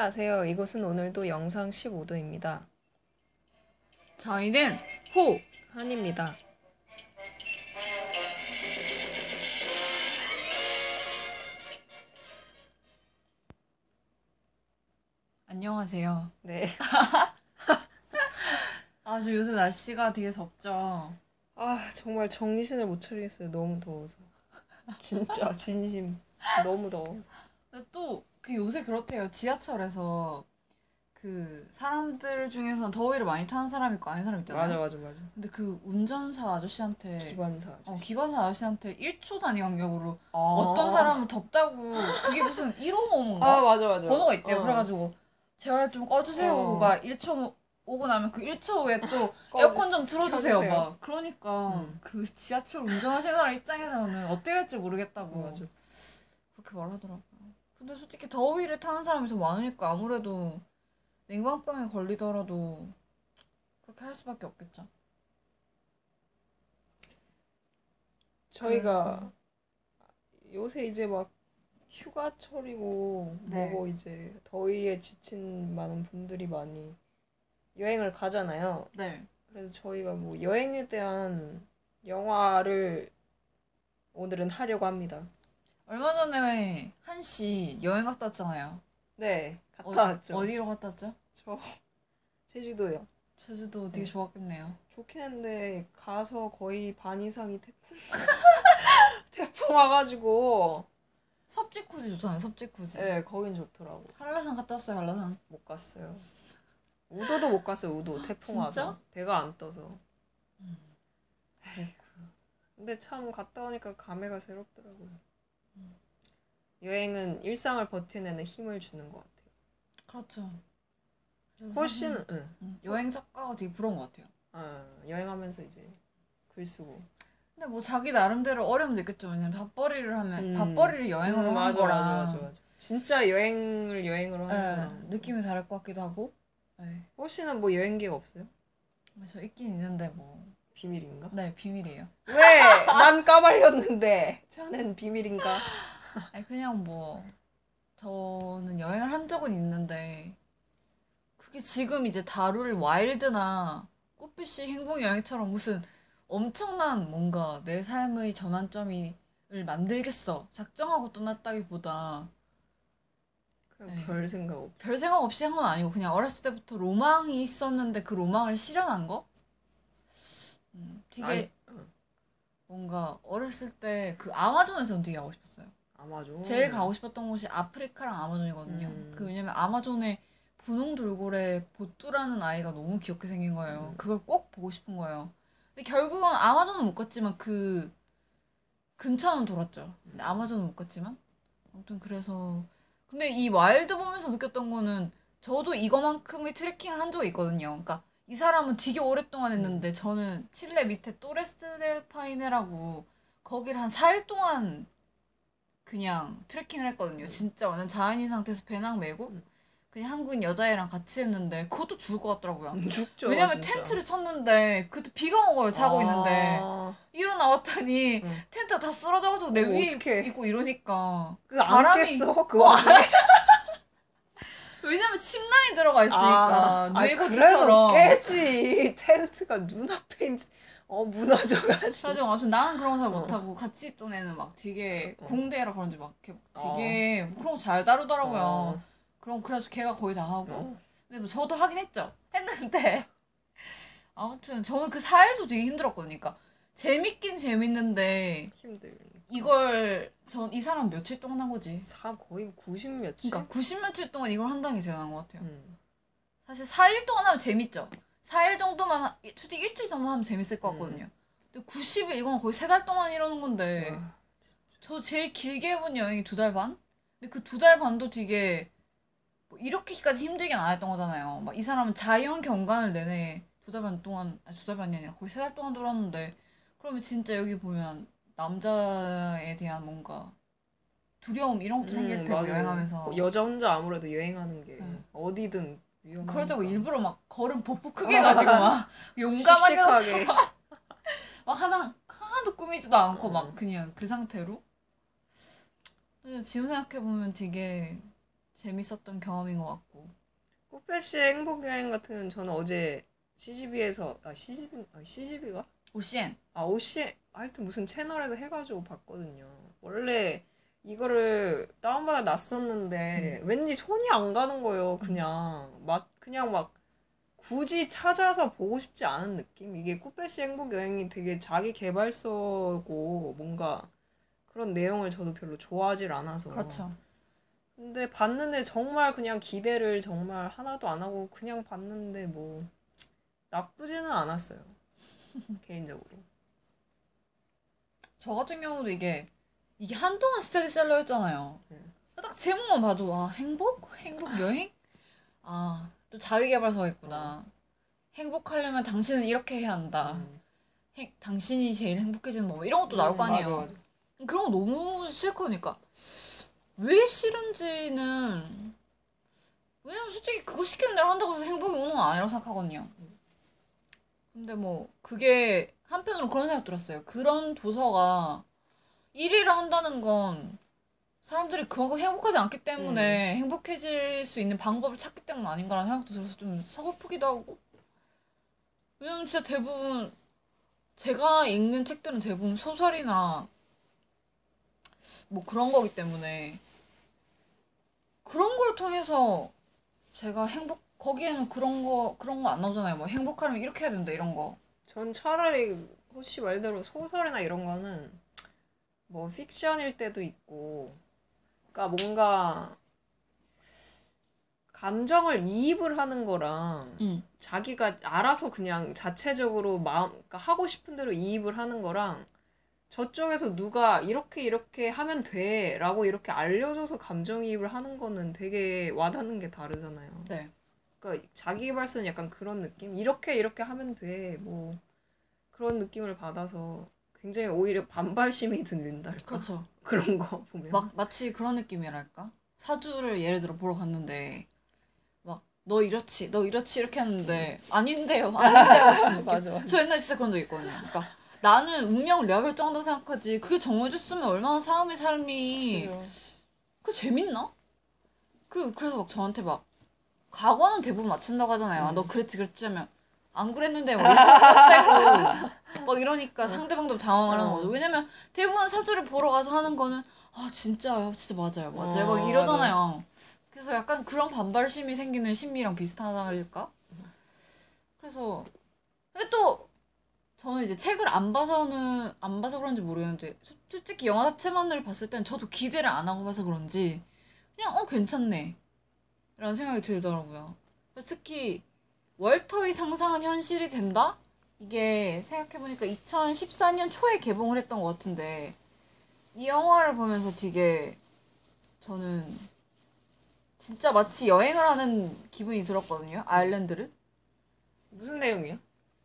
안녕하세요. 이곳은 오늘도 영상 15도입니다. 저희는 호 한입니다. 안녕하세요. 네. 아주 요새 날씨가 되게 덥죠. 아, 정말 정신을 못 차리겠어요. 너무 더워서. 진짜 진심. 너무 더워서. 근데 또 그 요새 그렇대요. 지하철에서 그 사람들 중에서는 더위를 많이 타는 사람 있고 아닌 사람 있잖아요. 맞아, 맞아, 맞아. 근데 그 운전사 아저씨한테 기관사. 어, 기관사 아저씨한테 1초 단위 간격으로 아. 어떤 사람은 덥다고 그게 무슨 1호모인가 아, 맞아, 맞아. 번호가 있대요. 어. 그래가지고 제발 좀 꺼주세요가 어. 1초 오고 나면 그 1초 후에 또 에어컨 좀 틀어주세요. 켜주세요. 막 그러니까 음. 그 지하철 운전하시는 사람 입장에서는 어떻게 할지 모르겠다고 맞아. 그렇게 말하더라고요. 근데 솔직히 더위를 타는 사람이 더 많으니까 아무래도 냉방병에 걸리더라도 그렇게 할 수밖에 없겠죠. 저희가 요새 이제 막 휴가철이고 네. 뭐고 이제 더위에 지친 많은 분들이 많이 여행을 가잖아요. 네. 그래서 저희가 뭐 여행에 대한 영화를 오늘은 하려고 합니다. 얼마 전에 한씨 여행 갔다 왔잖아요. 네, 갔다 어, 왔죠. 어디로 갔다 왔죠? 저 제주도요. 제주도 되게 네. 좋았겠네요. 좋긴 했는데 가서 거의 반 이상이 태풍 태풍 와가지고 섭지코지 좋잖아요. 섭지코지. 네 거긴 좋더라고. 한라산 갔다 왔어요. 한라산. 못 갔어요. 우도도 못 갔어요. 우도 태풍 진짜? 와서 배가 안 떠서. 근데 참 갔다 오니까 감회가 새롭더라고요. 여행은 일상을 버텨내는 힘을 주는 것 같아요. 그렇죠. 훨씬 사실, 응. 음, 여행 작가가 되게 부러운 것 같아요. 어, 여행하면서 이제 글 쓰고. 근데 뭐 자기 나름대로 어려움도 있겠죠. 왜냐면 밥벌이를 하면 음. 밥벌이를 여행으로 음, 하는 거랑 맞아 맞아 맞아. 진짜 여행을 여행으로 예, 하는 거랑 느낌이 다를 것 같기도 하고. 네. 훨씬은 뭐 여행기가 없어요? 저 있긴 있는데 뭐. 비밀인가? 네 비밀이에요. 왜? 난 까발렸는데. 저는 비밀인가? 아니 그냥 뭐 저는 여행을 한 적은 있는데 그게 지금 이제 다룰 와일드나 꽃빛이 행복 여행처럼 무슨 엄청난 뭔가 내 삶의 전환점을 만들겠어 작정하고 떠났다기보다 그냥 네. 별 생각 없. 별 생각 없이 한 건 아니고 그냥 어렸을 때부터 로망이 있었는데 그 로망을 실현한 거? 음, 되게 아니, 어. 뭔가 어렸을 때 그 아마존을 전 되게 가고 싶었어요. 아마존. 제일 가고 싶었던 곳이 아프리카랑 아마존이거든요. 음. 그 왜냐면 아마존에 분홍 돌고래 보뚜라는 아이가 너무 귀엽게 생긴 거예요. 음. 그걸 꼭 보고 싶은 거예요. 근데 결국은 아마존은 못 갔지만 그 근처는 돌았죠. 근데 아마존은 못 갔지만 아무튼 그래서 근데 이 와일드 보면서 느꼈던 거는 저도 이거만큼의 트레킹을 한 적이 있거든요. 그러니까 이 사람은 되게 오랫동안 했는데 저는 칠레 밑에 Torres del Paine라고 거기를 한 4일 동안 그냥 트레킹을 했거든요. 진짜 완전 자연인 상태에서 배낭 메고 음. 그냥 한국인 여자애랑 같이 했는데 그것도 죽을 것 같더라고요. 죽죠. 왜냐면 진짜. 텐트를 쳤는데 그때 비가 온 거예요. 자고 아. 있는데 일어나 왔더니 응. 텐트가 다 쓰러져가지고 내 어, 위에 어떡해. 있고 이러니까 그안 바람이- 깼어? 그 와중에? 왜냐면 침낭이 들어가 있으니까 아, 뇌고치처럼 그래도 깨지. 텐트가 눈앞에 있- 어 무너져가지고. 그래가지고 아무튼 나는 그런 거잘 어. 못하고 같이 있던 애는 막 되게 어. 공대라 그런지 막 이렇게 되게 뭐 그런 거 잘 다루더라고요. 어. 그럼 그래서 걔가 거의 다 하고 어. 근데 뭐 저도 하긴 했죠. 했는데 아무튼 저는 그 4일도 되게 힘들었거든요. 그러니까 재밌긴 재밌는데 힘들. 이걸 전 이 사람 며칠 동안 한 거지. 사 거의 90 며칠. 그러니까 90 며칠 동안 이걸 한다는 게 대단한 것 같아요. 음. 사실 4일 동안 하면 재밌죠. 4일 정도만 하- 솔직히 일주일 정도 하면 재밌을 것 같거든요. 근데 90일 이건 거의 세 달 동안 이러는 건데 와, 저 제일 길게 해본 여행이 두 달 반? 근데 그 두 달 반도 되게 뭐 이렇게까지 힘들긴 안 했던 거잖아요. 막 이 사람은 자연 경관을 내내 두 달 반 동안 아니 두 달 반이 아니라 거의 세 달 동안 돌았는데 그러면 진짜 여기 보면 남자에 대한 뭔가 두려움 이런 것도 생길 음, 테고 맞아요. 여행하면서 어, 여자 혼자 아무래도 여행하는 게 응. 어디든 위험하니까. 그러자고 일부러 막 걸음 보폭 크게 해가지고 막 용감하게 씩씩하게. 막 하나 하나도 꾸미지도 않고 음. 막 그냥 그 상태로. 근데 지금 생각해 보면 되게 재밌었던 경험인 것 같고. 꽃배 씨의 행복 여행 같은 저는 어제 CGV에서 아 CGV 아 CGV가 오시엔. 아 오시 하여튼 무슨 채널에서 해가지고 봤거든요. 원래 이거를 다운받아 놨었는데 왠지 손이 안 가는 거예요. 그냥 막 그냥 막 굳이 찾아서 보고 싶지 않은 느낌. 이게 꽃배씨 행복 여행이 되게 자기 개발서고 뭔가 그런 내용을 저도 별로 좋아하질 않아서. 그렇죠. 근데 봤는데 정말 그냥 기대를 정말 하나도 안 하고 그냥 봤는데 뭐 나쁘지는 않았어요. 개인적으로. 저 같은 경우도 이게 이게 한동안 스테디셀러였잖아요. 네. 딱 제목만 봐도 와 행복? 행복 여행? 아 또 자기개발서겠구나. 행복하려면 당신은 이렇게 해야 한다. 음. 행, 당신이 제일 행복해지는 법 이런 것도 나올 거 음, 아니에요. 맞아, 맞아. 그런 거 너무 싫거니까 왜 싫은지는 왜냐면 솔직히 그거 시키는 대로 한다고 해서 행복이 오는 건 아니라고 생각하거든요. 근데 뭐 그게 한편으로 그런 생각 들었어요. 그런 도서가 1위를 한다는 건 사람들이 그만큼 행복하지 않기 때문에 행복해질 수 있는 방법을 찾기 때문 아닌가라는 생각도 들어서 좀 서글프기도 하고 왜냐면 진짜 대부분 제가 읽는 책들은 대부분 소설이나 뭐 그런 거기 때문에 그런 걸 통해서 제가 행복 거기에는 그런 거 그런 거 안 나오잖아요. 뭐 행복하려면 이렇게 해야 된다 이런 거. 전 차라리 호시 말대로 소설이나 이런 거는 뭐 픽션일 때도 있고 그러니까 뭔가 감정을 이입을 하는 거랑 응. 자기가 알아서 그냥 자체적으로 마음 그러니까 하고 싶은 대로 이입을 하는 거랑 저쪽에서 누가 이렇게 이렇게 하면 돼라고 이렇게 알려줘서 감정이입을 하는 거는 되게 와닿는 게 다르잖아요. 네. 그러니까 자기개발서는 약간 그런 느낌? 이렇게 이렇게 하면 돼. 뭐 그런 느낌을 받아서 굉장히 오히려 반발심이 들린달까? 그렇죠. 그런 거 보면. 막 마치 그런 느낌이랄까? 사주를 예를 들어 보러 갔는데 막 너 이렇지 너 이렇지 이렇게 했는데 아닌데요 아닌데요 싶은 느낌. 맞아, 맞아. 저 옛날에 진짜 그런 적 있거든요. 그러니까 나는 운명을 내가 결정한다고 생각하지 그게 정해졌으면 얼마나 사람의 삶이 그래요. 그 재밌나? 그 그래서 막 저한테 막 과거는 대부분 맞춘다고 하잖아요. 너 그랬지 그랬지 하면 안 그랬는데 막 이렇게 막 이러니까 상대방도 당황을 하는 어. 거죠. 왜냐면 대부분 사주를 보러 가서 하는 거는 아 진짜요, 진짜 맞아요, 맞아요, 어, 막 이러잖아요. 그래서 약간 그런 반발심이 생기는 심리랑 비슷하달까? 그래서 근데 또 저는 이제 책을 안 봐서는 안 봐서 그런지 모르겠는데 소- 솔직히 영화 자체만을 봤을 땐 저도 기대를 안 하고 봐서 그런지 그냥 어 괜찮네 라는 생각이 들더라고요. 특히 월터의 상상은 현실이 된다? 이게 생각해보니까 2014년 초에 개봉을 했던 것 같은데 이 영화를 보면서 되게 저는 진짜 마치 여행을 하는 기분이 들었거든요. 아일랜드를. 무슨 내용이야?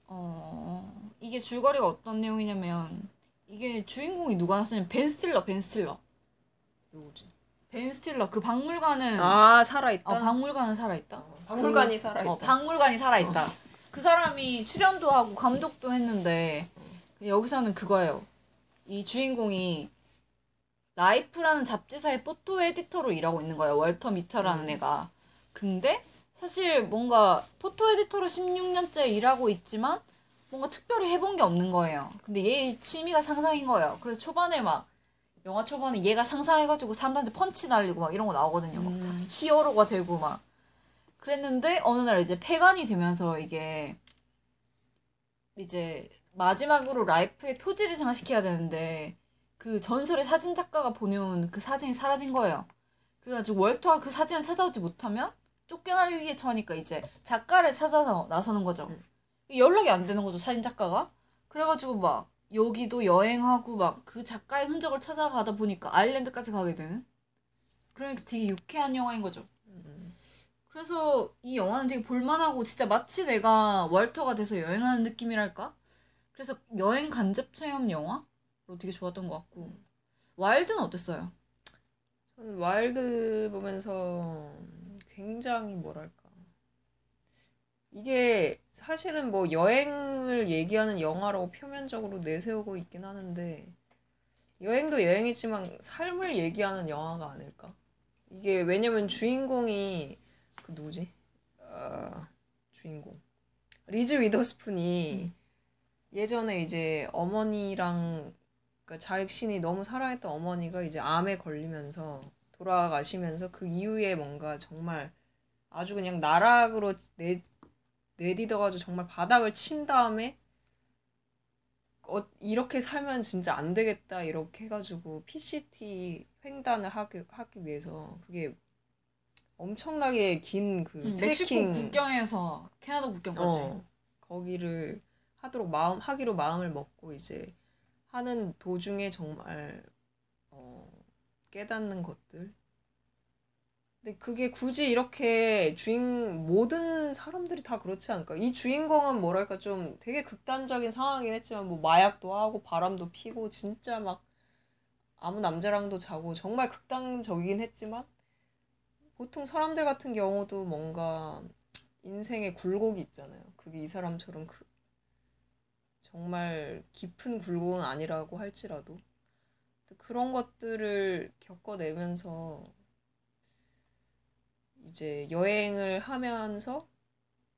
어, 이게 줄거리가 어떤 내용이냐면 이게 주인공이 누가 나왔냐면 벤 스틸러, 벤 스틸러. 누구지? 벤 스틸러 그 박물관은 아 살아있다. 어, 박물관은 살아있다. 박물관이 살아있다. 어, 박물관이 살아있다. 그 사람이 출연도 하고 감독도 했는데 여기서는 그거예요. 이 주인공이 라이프라는 잡지사의 photo editor로 일하고 있는 거예요. 월터 미티라는 애가. 근데 사실 뭔가 photo editor로 16년째 일하고 있지만 뭔가 특별히 해본 게 없는 거예요. 근데 얘 취미가 상상인 거예요. 그래서 초반에 막 영화 초반에 얘가 상상해가지고 사람들한테 펀치 날리고 막 이런 거 나오거든요. 막 자- 히어로가 되고 막 그랬는데 어느 날 이제 폐간이 되면서 이게 이제 마지막으로 라이프의 표지를 장식해야 되는데 그 전설의 사진 작가가 보내온 그 사진이 사라진 거예요. 그래가지고 월터가 그 사진을 찾아오지 못하면 쫓겨나기 처하니까 이제 작가를 찾아서 나서는 거죠. 연락이 안 되는 거죠 사진 작가가. 그래가지고 막 여기도 여행하고 막 그 작가의 흔적을 찾아가다 보니까 아일랜드까지 가게 되는. 그러니까 되게 유쾌한 영화인 거죠. 그래서 이 영화는 되게 볼만하고 진짜 마치 내가 월터가 돼서 여행하는 느낌이랄까? 그래서 여행 간접 체험 영화로 되게 좋았던 것 같고 와일드는 어땠어요? 저는 와일드 보면서 굉장히 뭐랄까. 이게 사실은 뭐 여행을 얘기하는 영화라고 표면적으로 내세우고 있긴 하는데 여행도 여행이지만 삶을 얘기하는 영화가 아닐까. 이게 왜냐면 주인공이 그 누구지? 아 주인공 리즈 위더스푼이 예전에 이제 어머니랑 그러니까 자신이 너무 사랑했던 어머니가 이제 암에 걸리면서 돌아가시면서 그 이후에 뭔가 정말 아주 그냥 나락으로 내 내디뎌가지고 정말 바닥을 친 다음에 어, 이렇게 살면 진짜 안 되겠다 이렇게 해가지고 PCT 횡단을 하기, 하기 위해서 그게 엄청나게 긴그 음, 멕시코 트레킹 국경에서 캐나다 국경까지. 어, 거기를 하도록 마음 하기로 마음을 먹고 이제 하는 도중에 정말 어, 깨닫는 것들. 근데 그게 굳이 이렇게 주인 모든 사람들이 다 그렇지 않을까? 이 주인공은 뭐랄까 좀 되게 극단적인 상황이긴 했지만 뭐 마약도 하고 바람도 피고 진짜 막 아무 남자랑도 자고 정말 극단적이긴 했지만 보통 사람들 같은 경우도 뭔가 인생의 굴곡이 있잖아요. 그게 이 사람처럼 그 정말 깊은 굴곡은 아니라고 할지라도 그런 것들을 겪어내면서 이제 여행을 하면서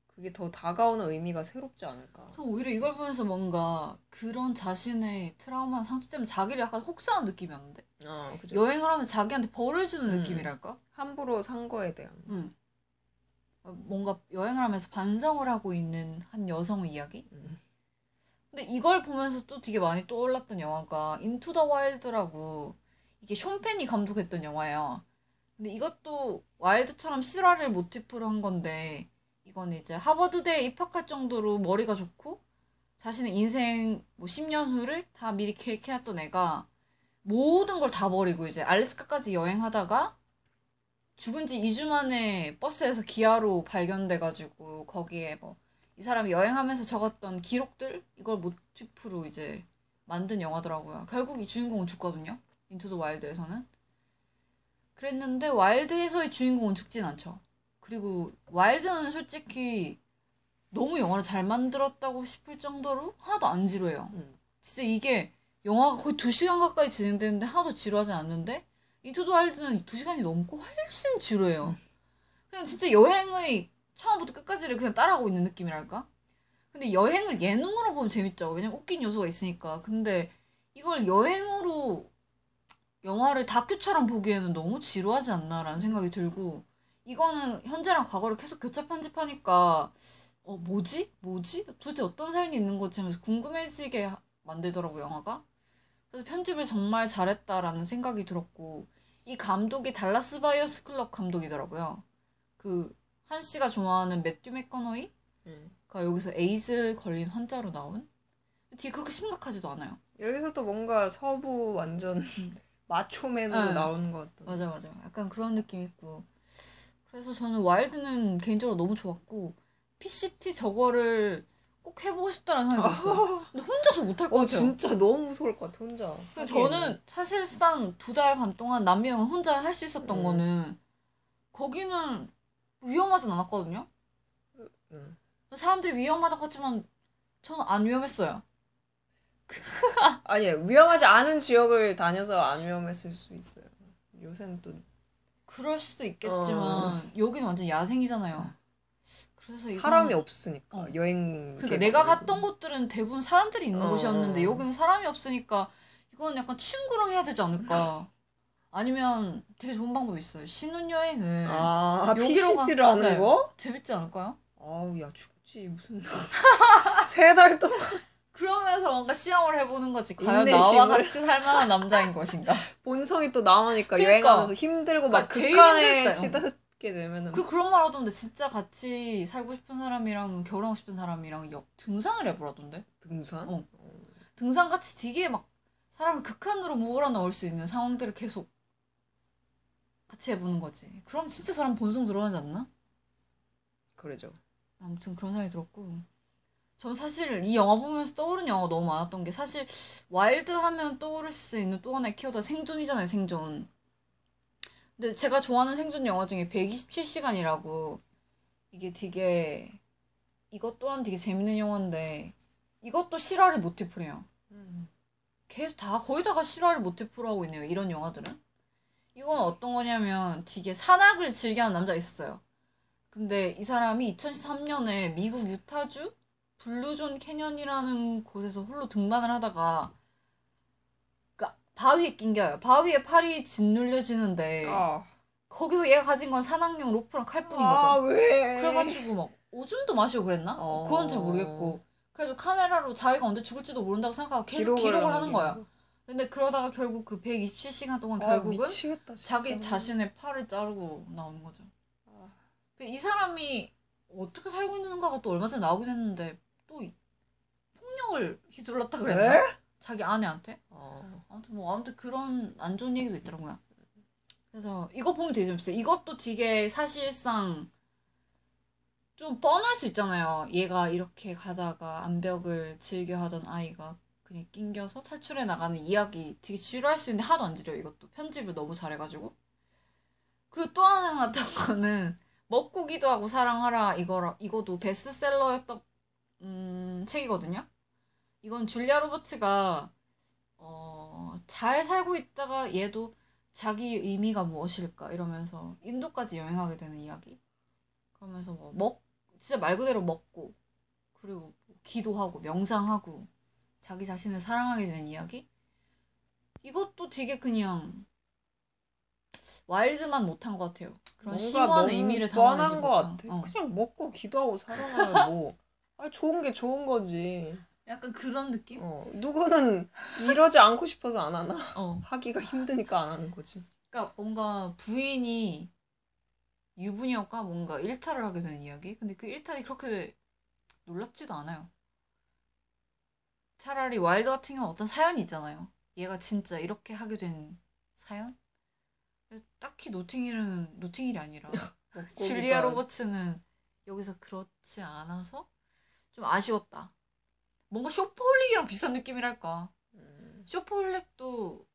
그게 더 다가오는 의미가 새롭지 않을까. 저 오히려 이걸 보면서 뭔가 그런 자신의 트라우마 상처 때문에 자기를 약간 혹사한 느낌이었는데 어, 그죠. 여행을 하면서 자기한테 벌을 주는 음. 느낌이랄까? 함부로 산 거에 대한. 응. 어, 뭔가 여행을 하면서 반성을 하고 있는 한 여성 이야기? 음. 근데 이걸 보면서 또 되게 많이 떠올랐던 영화가 인투 더 와일드라고 이게 숀 펜이 감독했던 영화예요. 근데 이것도 와일드처럼 실화를 모티프로 한 건데 이건 이제 하버드대에 입학할 정도로 머리가 좋고 자신의 인생 뭐 10년 후를 다 미리 계획해놨던 애가 모든 걸 다 버리고 이제 알래스카까지 여행하다가 죽은 지 2주 만에 버스에서 기아로 발견돼가지고 거기에 뭐 이 사람이 여행하면서 적었던 기록들 이걸 모티프로 이제 만든 영화더라고요. 결국 이 주인공은 죽거든요. 인투 더 와일드에서는. 그랬는데 와일드에서의 주인공은 죽진 않죠. 그리고 와일드는 솔직히 너무 영화를 잘 만들었다고 싶을 정도로 하나도 안 지루해요. 음. 진짜 이게 영화가 거의 2시간 가까이 진행되는데 하나도 지루하지 않는데 인투 더 와일드는 2시간이 넘고 훨씬 지루해요. 그냥 진짜 여행의 처음부터 끝까지를 그냥 따라하고 있는 느낌이랄까? 근데 여행을 예능으로 보면 재밌죠. 왜냐면 웃긴 요소가 있으니까. 근데 이걸 여행으로 영화를 다큐처럼 보기에는 너무 지루하지 않나라는 생각이 들고 이거는 현재랑 과거를 계속 교차 편집하니까 어 뭐지? 뭐지? 도대체 어떤 삶이 있는 거지 하면서 궁금해지게 하- 만들더라고 영화가. 그래서 편집을 정말 잘했다라는 생각이 들었고 이 감독이 달라스 바이어스 클럽 감독이더라고요. 그 한 씨가 좋아하는 매튜 맥커너히가 음. 여기서 에이즈 걸린 환자로 나온 뒤에 그렇게 심각하지도 않아요. 여기서도 뭔가 서부 완전 마초맨으로 네. 나오는 것 같던. 맞아 맞아. 약간 그런 느낌 있고. 그래서 저는 와일드는 개인적으로 너무 좋았고 PCT 저거를 꼭 해보고 싶다는 생각이 들었어요. 근데 혼자서 못할 것 어 같아요. 진짜 너무 무서울 것 같아 혼자. 근데 저는 사실상 두 달 반 동안 남미 여행 혼자 할 수 있었던 음. 거는 거기는 위험하진 않았거든요. 응. 사람들이 위험하다고 하지만 저는 안 위험했어요. 아니 위험하지 않은 지역을 다녀서 안 위험했을 수 있어요. 요새는 또 그럴 수도 있겠지만 여기는 완전 야생이잖아요. 그래서 이건- 사람이 없으니까 어. 여행. 그러니까 내가 갔던 곳들은 대부분 사람들이 있는 어, 곳이었는데 어. 여기는 사람이 없으니까 이건 약간 친구랑 해야 되지 않을까. 아니면 되게 좋은 방법이 있어요. 신혼여행을 아 여기로 가- PCT를 하는 네. 거? 재밌지 않을까요? 아우 야 죽지 무슨 세 달 동안 그러면서 뭔가 시험을 해보는 거지. 과연. 나와 같이 살 만한 남자인 것인가. 본성이 또 나오니까 그러니까. 여행하면서 힘들고 막 그러니까 제일 극한에 힘들 때. 치닫게 되면은 그 그런 말 하던데 진짜 같이 살고 싶은 사람이랑 결혼하고 싶은 사람이랑 역 등산을 해보라던데. 등산? 어. 등산 같이 되게 막 사람을 극한으로 몰아넣을 수 있는 상황들을 계속 같이 해보는 거지. 그럼 진짜 사람 본성 들어가지 않나? 그러죠. 아무튼 그런 생각이 들었고. 전 사실 이 영화 보면서 떠오른 영화가 너무 많았던 게 사실 와일드 하면 떠오를 수 있는 또 하나의 키워드가 생존이잖아요, 생존. 근데 제가 좋아하는 생존 영화 중에 127시간이라고 이게 되게 이것 또한 되게 재밌는 영화인데 이것도 실화를 모티프로 해요. 음. 계속 다 거의 다가 실화를 모티프로 하고 있네요. 이런 영화들은. 이건 어떤 거냐면 되게 산악을 즐겨하는 남자가 있었어요. 근데 이 사람이 2013년에 미국 유타주 블루존 캐년이라는 곳에서 홀로 등반을 하다가 그 바위에 낑겨요. 바위에 팔이 짓눌려지는데 아, 거기서 얘가 가진 건 산악용 로프랑 칼뿐인 거죠. 아 왜? 그래가지고 막 오줌도 마시고 그랬나? 어. 그건 잘 모르겠고 그래서 카메라로 자기가 언제 죽을지도 모른다고 생각하고 계속 기록을, 하는 남기는 거야. 거. 근데 그러다가 결국 그 127시간 동안 아, 결국은 미치겠다. 자기 자신의 팔을 자르고 나오는 거죠. 아. 이 사람이 어떻게 살고 있는가가 또 얼마 전에 나오긴 했는데 또 이- 폭력을 휘둘렀다 그랬나? 왜? 자기 아내한테? 어. 아무튼 뭐 아무튼 그런 안 좋은 얘기도 있더라고요. 그래서 이거 보면 되게 재밌어요. 이것도 되게 사실상 좀 뻔할 수 있잖아요. 얘가 이렇게 가다가 암벽을 즐겨 하던 아이가 그냥 낑겨서 탈출해 나가는 이야기 되게 지루할 수 있는데 하도 안 지려요. 이것도 편집을 너무 잘해가지고. 그리고 또 하나 같은 거는 먹고 기도하고 사랑하라 이거라 이거도 베스트셀러였던 음, 책이거든요. 이건 줄리아 로버츠가 어, 잘 살고 있다가 얘도 자기 의미가 무엇일까 이러면서 인도까지 여행하게 되는 이야기. 그러면서 뭐 먹, 진짜 말 그대로 먹고 그리고 뭐 기도하고 명상하고 자기 자신을 사랑하게 되는 이야기. 이것도 되게 그냥 와일드만 못한 것 같아요. 그런 심오한 의미를 담아내지 뻔한 것 못한. 같아. 어. 그냥 먹고 기도하고 살아야 뭐. 아 좋은 게 좋은 거지. 약간 그런 느낌? 어 누구는 이러지 않고 싶어서 안 하나? 어. 하기가 힘드니까 안 하는 거지. 그러니까 뭔가 부인이 유부녀가 뭔가 일탈을 하게 되는 이야기? 근데 그 일탈이 그렇게 놀랍지도 않아요. 차라리 와일드 같은 경우는 어떤 사연이 있잖아요. 얘가 진짜 이렇게 하게 된 사연? 딱히 노팅힐은 노팅힐이 아니라 줄리아 로버츠는 여기서 그렇지 않아서 좀 아쉬웠다. 뭔가 쇼퍼홀릭이랑 비슷한 느낌이랄까. 음, 쇼퍼홀릭도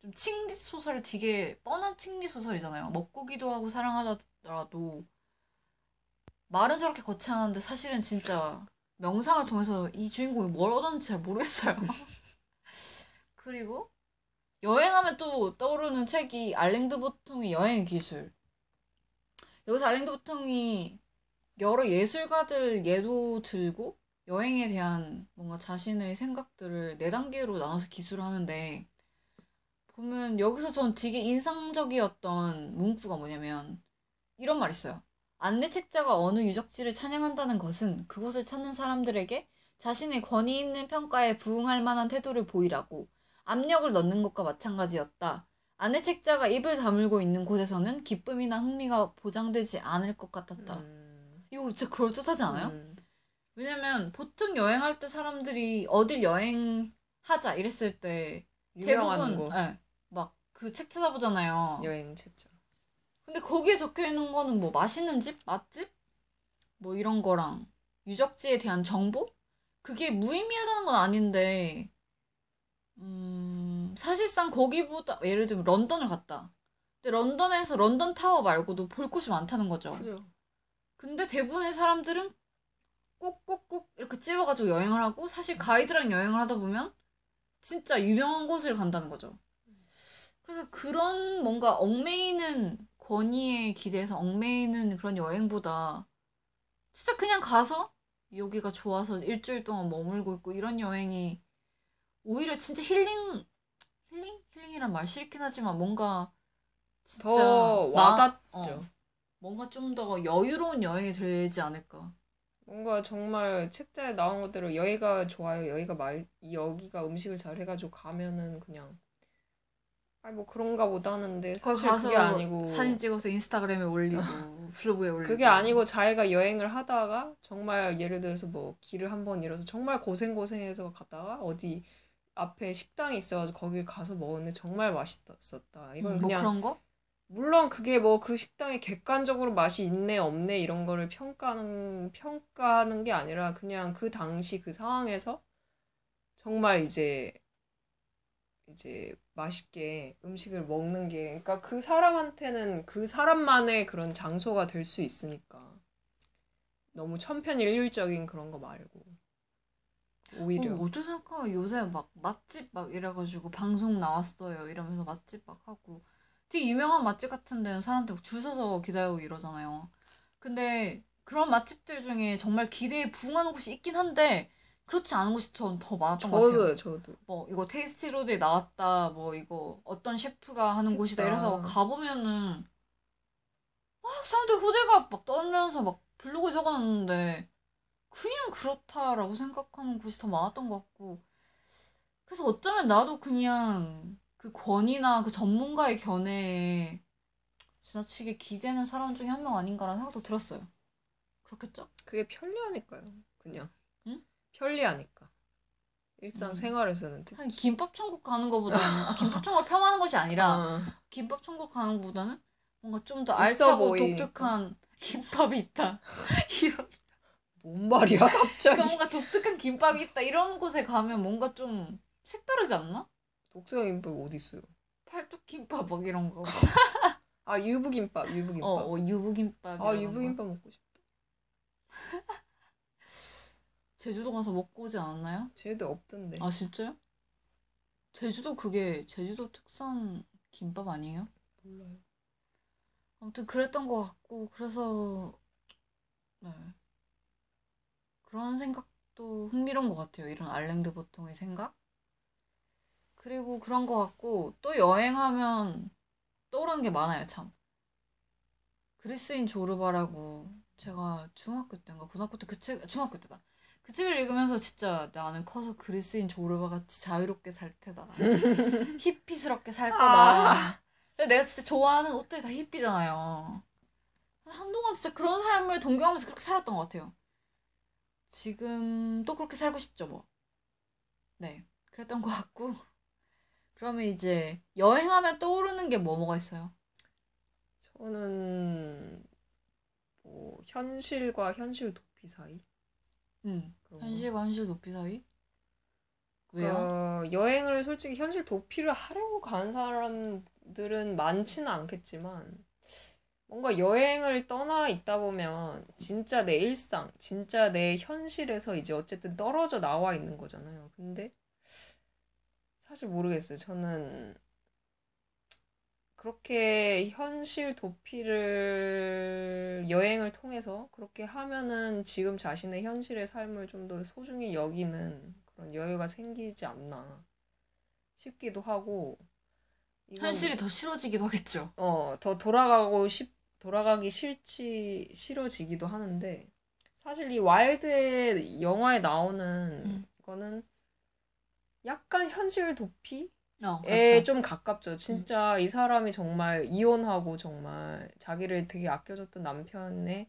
좀 칭리 소설 되게 뻔한 칭리 소설이잖아요. 먹고 기도 하고 사랑하더라도 말은 저렇게 거창한데 사실은 진짜 명상을 통해서 이 주인공이 뭘 얻었는지 잘 모르겠어요. 그리고 여행하면 또 떠오르는 책이 알랭드 보통의 여행 기술. 여기서 알랭드 보통이 여러 예술가들 예도 들고 여행에 대한 뭔가 자신의 생각들을 네 단계로 나눠서 기술을 하는데 보면 여기서 전 되게 인상적이었던 문구가 뭐냐면 이런 말 있어요. 안내 책자가 어느 유적지를 찬양한다는 것은 그곳을 찾는 사람들에게 자신의 권위 있는 평가에 부응할 만한 태도를 보이라고 압력을 넣는 것과 마찬가지였다. 안내 책자가 입을 다물고 있는 곳에서는 기쁨이나 흥미가 보장되지 않을 것 같았다. 음, 이거 진짜 그럴듯하지 않아요? 음, 왜냐면 보통 여행할 때 사람들이 어딜 여행하자 이랬을 때 대부분 거 예, 막그 책 찾아보잖아요. 여행 책자. 근데 거기에 적혀 있는 거는 뭐 맛있는 집, 맛집 뭐 이런 거랑 유적지에 대한 정보 그게 무의미하다는 건 아닌데 음 사실상 거기보다 예를 들면 런던을 갔다. 근데 런던에서 런던 타워 말고도 볼 곳이 많다는 거죠. 그죠. 근데 대부분의 사람들은 꼭꼭꼭 이렇게 찝어가지고 여행을 하고 사실 가이드랑 여행을 하다 보면 진짜 유명한 곳을 간다는 거죠. 그래서 그런 뭔가 얽매이는 권위에 기대서 얽매이는 그런 여행보다 진짜 그냥 가서 여기가 좋아서 일주일 동안 머물고 있고 이런 여행이 오히려 진짜 힐링 힐링 힐링이란 말 싫긴 하지만 뭔가 진짜 더 마- 와닿죠. 어. 뭔가 좀 더 여유로운 여행이 되지 않을까. 뭔가 정말 책자에 나온 것대로 여기가 좋아요. 여기가 말 여기가 음식을 잘 해가지고 가면은 그냥 아니 뭐 그런가 보다 하는데 사실 그게 아니고 사진 찍어서 인스타그램에 올리고 블로그에 올리고 그게 아니고 자기가 여행을 하다가 정말 예를 들어서 뭐 길을 한 번 잃어서 정말 고생 고생해서 갔다가 어디 앞에 식당이 있어가지고 거길 가서 먹었는데 정말 맛있었다. 이건 음, 뭐 그냥 그런 거? 물론 그게 뭐 그 식당이 객관적으로 맛이 있네 없네 이런 거를 평가하는 평가하는 게 아니라 그냥 그 당시 그 상황에서 정말 이제 이제 맛있게 음식을 먹는 게 그러니까 그 사람한테는 그 사람만의 그런 장소가 될 수 있으니까. 너무 천편일률적인 그런 거 말고. 오히려. 어, 어떻게 생각하면 요새 막 맛집 막 이래가지고 방송 나왔어요 이러면서 맛집 막 하고 되게 유명한 맛집 같은 데는 사람들 줄 서서 기다리고 이러잖아요. 근데 그런 맛집들 중에 정말 기대에 부응하는 곳이 있긴 한데 그렇지 않은 곳이 전 더 많았던 것 같아요. 저도요, 저도. 뭐 이거 테이스티 로드에 나왔다 뭐 이거 어떤 셰프가 하는 곳이다. 이래서 가 보면은 막 사람들 호들갑 막 떨면서 막 블로그에 적어놨는데 그냥 그렇다라고 생각하는 곳이 더 많았던 것 같고 그래서 어쩌면 나도 그냥 그 권위나 그 전문가의 견해에 지나치게 기대는 사람 중에 한 명 아닌가라는 생각도 들었어요. 그렇겠죠? 그게 편리하니까요. 그냥. 응? 편리하니까. 일상 음. 생활에서는 특히. 한 김밥 천국 가는 것보다는 아, 김밥 천국을 폄하하는 것이 아니라 어. 김밥 천국 가는 것보다는 뭔가 좀 더 알차고 보이니까. 독특한 김밥이 있다. 이런 뭔 말이야, 갑자기. 그러니까 뭔가 독특한 김밥이 있다. 이런 곳에 가면 뭔가 좀 색다르지 않나? 독특한 김밥 어디 있어요? 팔뚝 김밥 막 이런 거. 아, 유부김밥, 유부김밥. 어, 어 유부김밥. 아. 유부김밥 먹고 싶다. 제주도 가서 먹고 오지 않았나요? 쟤도 없던데. 아 진짜요? 제주도 그게 제주도 특산 김밥 아니에요? 몰라요. 아무튼 그랬던 것 같고 그래서 네 그런 생각도 흥미로운 것 같아요. 이런 알랭드 보통의 생각. 그리고 그런 것 같고 또 여행하면 떠오르는 게 많아요 참. 그리스인 조르바라고 제가 중학교 때인가 고등학교 때 그 책 중학교 때다. 그 책을 읽으면서 진짜 나는 커서 그리스인 조르바 같이 자유롭게 살 테다. 히피스럽게 살 거다. 근데 내가 진짜 좋아하는 옷들이 다 히피잖아요. 한동안 진짜 그런 삶을 동경하면서 그렇게 살았던 것 같아요. 지금도 그렇게 살고 싶죠, 뭐. 네, 그랬던 것 같고. 그러면 이제 여행하면 떠오르는 게 뭐 뭐가 있어요? 저는 뭐 현실과 현실 도피 사이 음. 현실과 현실 높이 사이? 왜요? 어, 여행을 솔직히 현실 도피를 하려고 가는 사람들은 많지는 않겠지만 뭔가 여행을 떠나 있다 보면 진짜 내 일상, 진짜 내 현실에서 이제 어쨌든 떨어져 나와 있는 거잖아요. 근데 사실 모르겠어요. 저는 그렇게 현실 도피를 여행을 통해서 그렇게 하면은 지금 자신의 현실의 삶을 좀 더 소중히 여기는 그런 여유가 생기지 않나 싶기도 하고 이건 현실이 더 싫어지기도 하겠죠. 어, 더 돌아가고 싶, 돌아가기 싫지, 싫어지기도 하는데, 사실 이 와일드의 영화에 나오는 음. 거는 약간 현실 도피에 어, 그렇죠. 좀 가깝죠. 진짜 이 사람이 정말 이혼하고 정말 자기를 되게 아껴줬던 남편의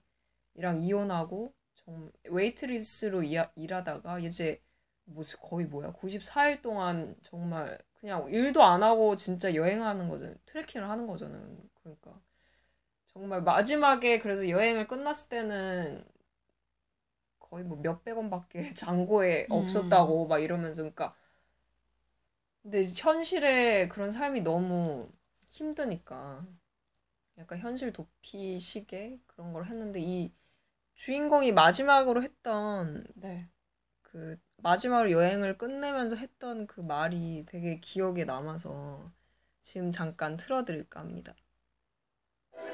이랑 이혼하고 정 웨이트리스로 일- 일하다가 이제 무슨 거의 뭐야 94일 동안 정말 그냥 일도 안 하고 진짜 여행하는 거잖아요. 트레킹을 하는 거잖아요. 그러니까 정말 마지막에 그래서 여행을 끝났을 때는 거의 뭐 몇백 원밖에 잔고에 음. 없었다고 막 이러면서 그러니까 근데 현실에 그런 삶이 너무 힘드니까 약간 현실 도피식의 그런 걸 했는데 이 주인공이 마지막으로 했던 네. 그 마지막으로 여행을 끝내면서 했던 그 말이 되게 기억에 남아서 지금 잠깐 틀어드릴까 합니다.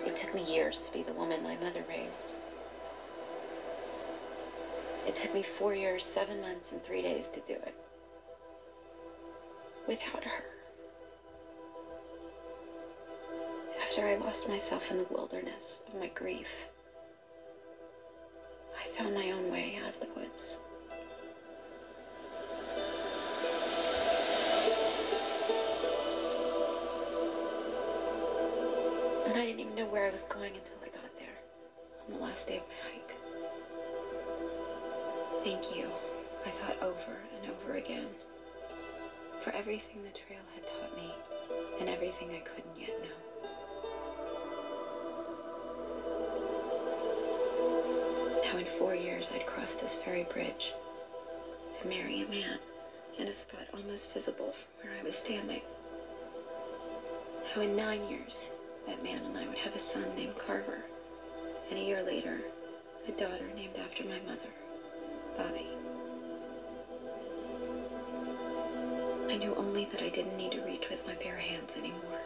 It took me years to be the woman my mother raised. It took me four years, seven months, and three days to do it. Without her. After I lost myself in the wilderness of my grief, I found my own way out of the woods. And I didn't even know where I was going until I got there on the last day of my hike. Thank you, I thought over and over again, for everything the trail had taught me and everything I couldn't yet know. How in four years I'd cross this very bridge and marry a man in a spot almost visible from where I was standing. How in nine years that man and I would have a son named Carver, and a year later, a daughter named after my mother, Bobby. I knew only that I didn't need to reach with my bare hands anymore.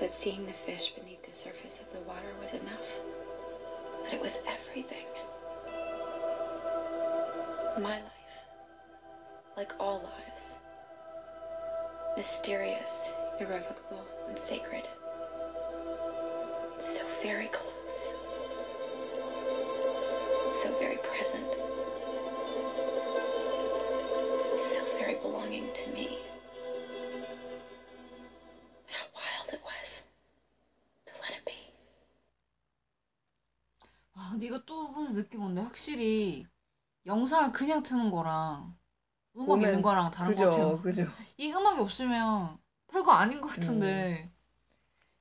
that seeing the fish beneath the surface of the water was enough, that it was everything. My life, like all lives, mysterious, irrevocable, and sacred. So very close. So very present. Belonging to me. How wild it was to let it be. 아, 이거 또 보면서 느낀 건데 확실히 영상을 그냥 트는 거랑 음악 있는 보면- 거랑 다른 그죠, 것 같아요. 그죠. 이 음악이 없으면 별거 아닌 것 같은데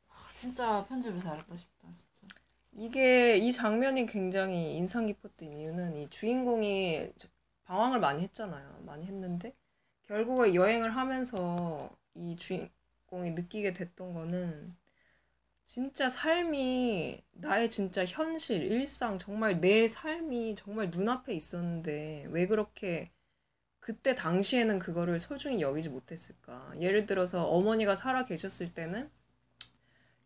하, 진짜 편집을 잘했다 싶다 진짜. 이게 이 장면이 굉장히 인상 깊었던 이유는 이 주인공이 저- 방황을 많이 했잖아요. 많이 했는데 결국에 여행을 하면서 이 주인공이 느끼게 됐던 거는 진짜 삶이 나의 진짜 현실, 일상, 정말 내 삶이 정말 눈앞에 있었는데 왜 그렇게 그때 당시에는 그거를 소중히 여기지 못했을까? 예를 들어서 어머니가 살아 계셨을 때는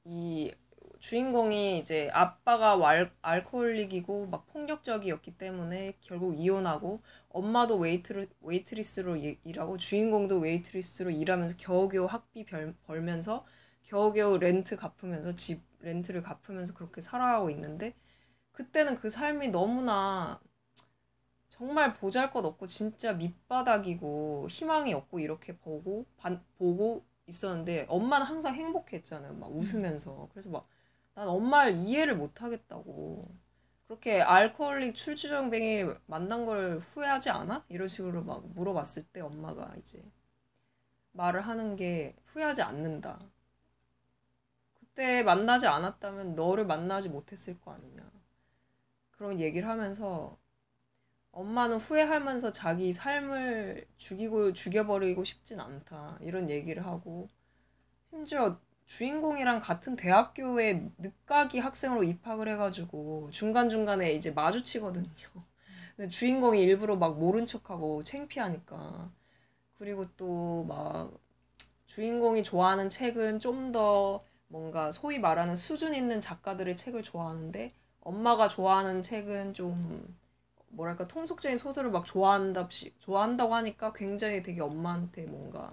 이 주인공이 이제 아빠가 알, alcoholic이고 막 폭력적이었기 때문에 결국 이혼하고 엄마도 웨이트를, 웨이트리스로 일- 일하고 주인공도 웨이트리스로 일하면서 겨우겨우 학비 벌, 벌면서 겨우겨우 렌트 갚으면서 집 rent를 갚으면서 그렇게 살아가고 있는데 그때는 그 삶이 너무나 정말 보잘 것 없고 진짜 밑바닥이고 희망이 없고 이렇게 보고 반, 보고 있었는데 엄마는 항상 행복했잖아요. 막 웃으면서. 그래서 막 난 엄마를 이해를 못 하겠다고. 그렇게 알코올릭 출주정뱅이 만난 걸 후회하지 않아? 이런 식으로 막 물어봤을 때 엄마가 이제 말을 하는 게 후회하지 않는다. 그때 만나지 않았다면 너를 만나지 못했을 거 아니냐. 그런 얘기를 하면서 엄마는 후회하면서 자기 삶을 죽이고 죽여버리고 싶진 않다. 이런 얘기를 하고 심지어 주인공이랑 같은 대학교에 늦가기 학생으로 입학을 해가지고 중간중간에 이제 마주치거든요. 근데 주인공이 일부러 막 모른 척하고 창피하니까. 그리고 또 막 주인공이 좋아하는 책은 좀 더 뭔가 소위 말하는 수준 있는 작가들의 책을 좋아하는데 엄마가 좋아하는 책은 좀 뭐랄까 통속적인 소설을 막 좋아한다 좋아한다고 하니까 굉장히 되게 엄마한테 뭔가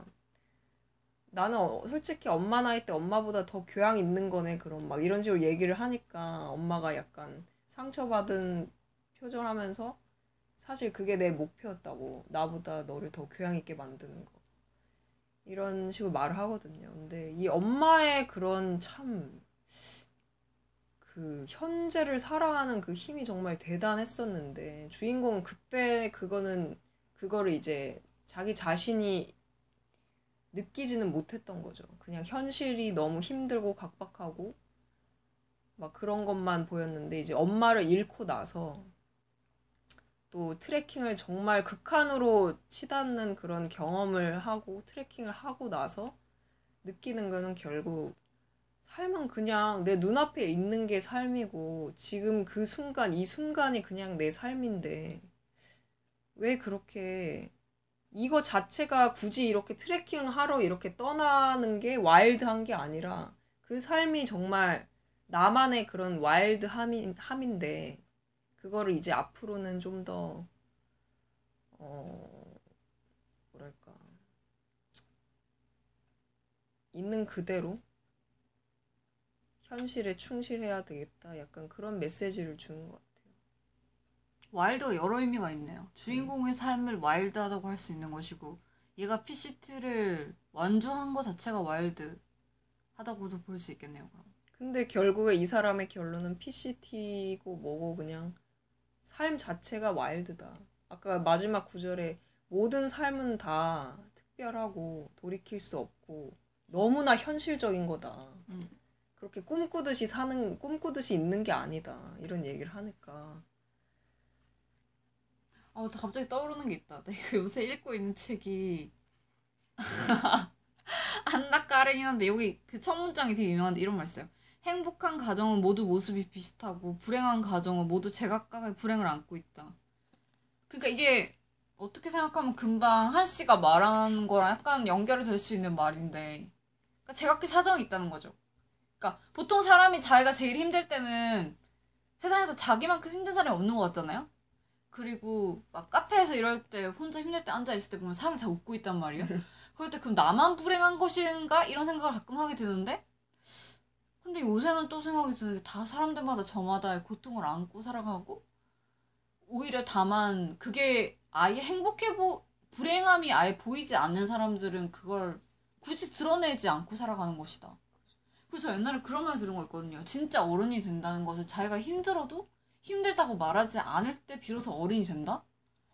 나는 어- 솔직히 엄마 나이 때 엄마보다 더 교양 있는 거네 그런 막 이런 식으로 얘기를 하니까 엄마가 약간 상처받은 표정하면서 사실 그게 내 목표였다고. 나보다 너를 더 교양 있게 만드는 거. 이런 식으로 말을 하거든요. 근데 이 엄마의 그런 참 그 현재를 살아가는 그 힘이 정말 대단했었는데 주인공은 그때 그거는 그거를 이제 자기 자신이 느끼지는 못했던 거죠. 그냥 현실이 너무 힘들고 각박하고 막 그런 것만 보였는데 이제 엄마를 잃고 나서 또 트레킹을 정말 극한으로 치닫는 그런 경험을 하고 트레킹을 하고 나서 느끼는 거는 결국 삶은 그냥 내 눈앞에 있는 게 삶이고 지금 그 순간 이 순간이 그냥 내 삶인데 왜 그렇게 이거 자체가 굳이 이렇게 트레킹 하러 이렇게 떠나는 게 와일드한 게 아니라 그 삶이 정말 나만의 그런 와일드 함인 함인데 그거를 이제 앞으로는 좀 더 어, 뭐랄까 있는 그대로 현실에 충실해야 되겠다. 약간 그런 메시지를 주는 것 같아요. 와일드가 여러 의미가 있네요. 주인공의 삶을 와일드하다고 할 수 있는 것이고 얘가 PCT를 완주한 것 자체가 와일드하다고도 볼 수 있겠네요. 그럼. 근데 결국에 이 사람의 결론은 PCT고 뭐고 그냥 삶 자체가 와일드다. 아까 마지막 구절에 모든 삶은 다 특별하고 돌이킬 수 없고 너무나 현실적인 거다. 음. 그렇게 꿈꾸듯이 사는 꿈꾸듯이 있는 게 아니다. 이런 얘기를 하니까 어, 나 갑자기 떠오르는 게 있다. 내가 요새 읽고 있는 책이 안나 까레닌한데 여기 그 첫 문장이 되게 유명한데 이런 말 있어요. 행복한 가정은 모두 모습이 비슷하고 불행한 가정은 모두 제각각의 불행을 안고 있다. 그러니까 이게 어떻게 생각하면 금방 한 씨가 말한 거랑 약간 연결이 될 수 있는 말인데 그러니까 제각기 사정이 있다는 거죠. 그러니까 보통 사람이 자기가 제일 힘들 때는 세상에서 자기만큼 힘든 사람이 없는 것 같잖아요. 그리고 막 카페에서 이럴 때 혼자 힘들 때 앉아 있을 때 보면 사람이 다 웃고 있단 말이에요. 그럴 때 그럼 나만 불행한 것인가 이런 생각을 가끔 하게 되는데 근데 요새는 또 생각이 드는 게 다 사람들마다 저마다의 고통을 안고 살아가고 오히려 다만 그게 아예 행복해 보 불행함이 아예 보이지 않는 사람들은 그걸 굳이 드러내지 않고 살아가는 것이다. 그래서 저 옛날에 그런 말 들은 거 있거든요. 진짜 어른이 된다는 것은 자기가 힘들어도 힘들다고 말하지 않을 때 비로소 어른이 된다?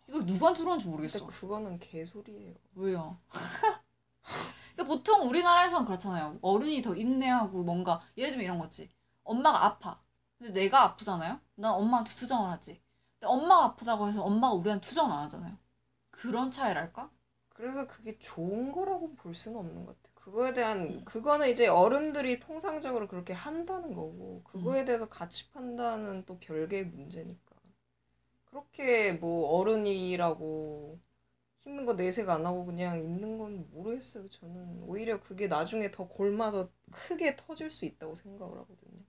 이걸 누구한테 들었는지 근데 모르겠어. 그거는 개소리예요. 왜요? 그러니까 보통 우리나라에서는 그렇잖아요. 어른이 더 인내하고 뭔가 예를 들면 이런 거지. 엄마가 아파. 근데 내가 아프잖아요. 난 엄마한테 투정을 하지. 근데 엄마가 아프다고 해서 엄마가 우리한테 투정을 안 하잖아요. 그런 차이랄까? 그래서 그게 좋은 거라고 볼 수는 없는 것 같아. 그거에 대한 음. 그거는 이제 어른들이 통상적으로 그렇게 한다는 거고 그거에 음. 대해서 가치 판단은 또 별개의 문제니까. 그렇게 뭐 어른이라고 힘든 거 내색 안 하고 그냥 있는 건 모르겠어요. 저는 오히려 그게 나중에 더 골마서 크게 터질 수 있다고 생각을 하거든요.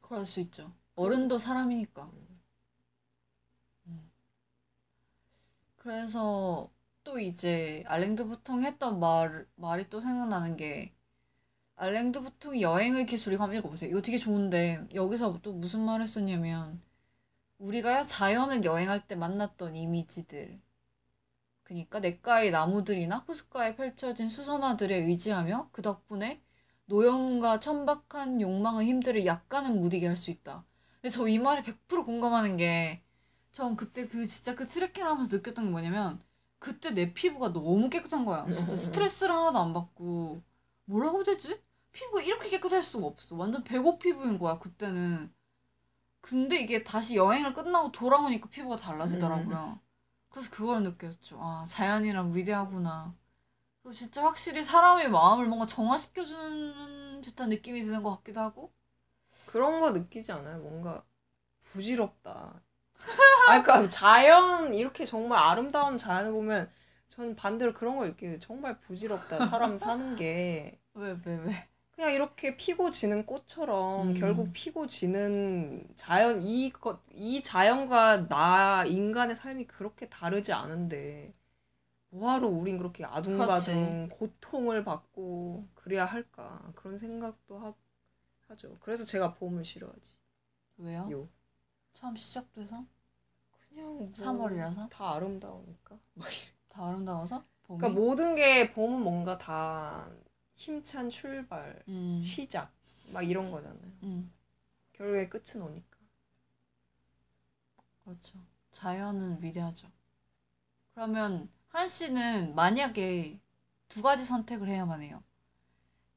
그럴 수 있죠. 어른도 사람이니까. 음. 그래서 또 이제 알랭드 부통이 했던 말, 말이 또 생각나는 게 알랭드 부통이 여행의 기술이 한번 읽어보세요. 이거 되게 좋은데 여기서 또 무슨 말을 했었냐면 우리가 자연을 여행할 때 만났던 이미지들 그니까 냇가의 나무들이나 호숫가에 펼쳐진 수선화들에 의지하며 그 덕분에 노염과 천박한 욕망의 힘들을 약간은 무디게 할 수 있다. 근데 저 이 말에 100% 공감하는 게, 전 그때 그 진짜 그 트레킹을 하면서 느꼈던 게 뭐냐면, 그때 내 피부가 너무 깨끗한 거야. 진짜 스트레스를 하나도 안 받고, 뭐라고 해야 되지? 피부가 이렇게 깨끗할 수가 없어. 완전 배고 피부인 거야, 그때는. 근데 이게 다시 여행을 끝나고 돌아오니까 피부가 달라지더라고요. 그래서 그걸 느꼈죠. 아, 자연이란 위대하구나. 그리고 진짜 확실히 사람의 마음을 뭔가 정화시켜주는 듯한 느낌이 드는 것 같기도 하고. 그런 거 느끼지 않아요? 뭔가 부질없다. 아, 그러니까 자연 이렇게 정말 아름다운 자연을 보면 저는 반대로 그런 걸 느끼는 정말 부질없다. 사람 사는 게 왜, 왜, 왜? 그냥 이렇게 피고 지는 꽃처럼 음. 결국 피고 지는 자연 이 것 이 자연과 나 인간의 삶이 그렇게 다르지 않은데 뭐하러 우린 그렇게 아둥바둥 고통을 받고 그래야 할까 그런 생각도 하, 하죠. 그래서 제가 봄을 싫어하지. 왜요? 요. 처음 시작돼서? 그냥 뭐 3월이라서? 다 아름다우니까. 다 아름다워서? 봄이? 그러니까 모든 게 봄은 뭔가 다 힘찬 출발, 음, 시작 막 이런 거잖아요. 음, 결국에 끝은 오니까. 그렇죠. 자연은 위대하죠. 그러면 한 씨는 만약에 두 가지 선택을 해야만 해요.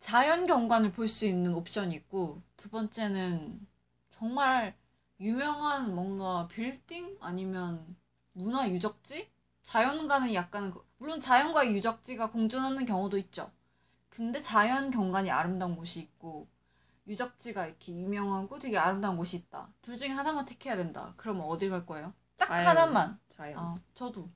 자연 경관을 볼 수 있는 옵션이 있고, 두 번째는 정말 유명한 뭔가 빌딩 아니면 문화 유적지? 자연과는 약간 그- 물론 자연과 유적지가 공존하는 경우도 있죠. 근데 자연 경관이 아름다운 곳이 있고 유적지가 이렇게 유명하고 되게 아름다운 곳이 있다. 둘 중에 하나만 택해야 된다. 그러면 어디 갈 거예요? 딱 자연. 하나만. 자연. 아, 저도.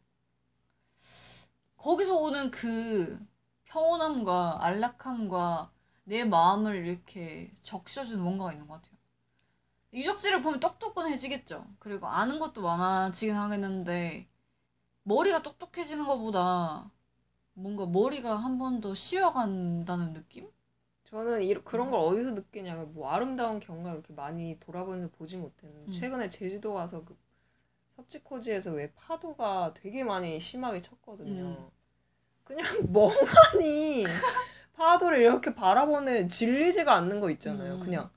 거기서 오는 그 평온함과 안락함과 내 마음을 이렇게 적셔주는 뭔가가 있는 것 같아요. 유적지를 보면 똑똑해지겠죠. 그리고 아는 것도 많아지긴 하겠는데, 머리가 똑똑해지는 것보다 뭔가 머리가 한 번 더 쉬어간다는 느낌? 저는 이, 그런 걸 어디서 느끼냐면 뭐 아름다운 경관 이렇게 많이 돌아보면서 보지 못했는데 음. 최근에 제주도 가서 그 섭지코지에서 왜 파도가 되게 많이 심하게 쳤거든요. 음. 그냥 멍하니 파도를 이렇게 바라보는 질리지가 않는 거 있잖아요. 음. 그냥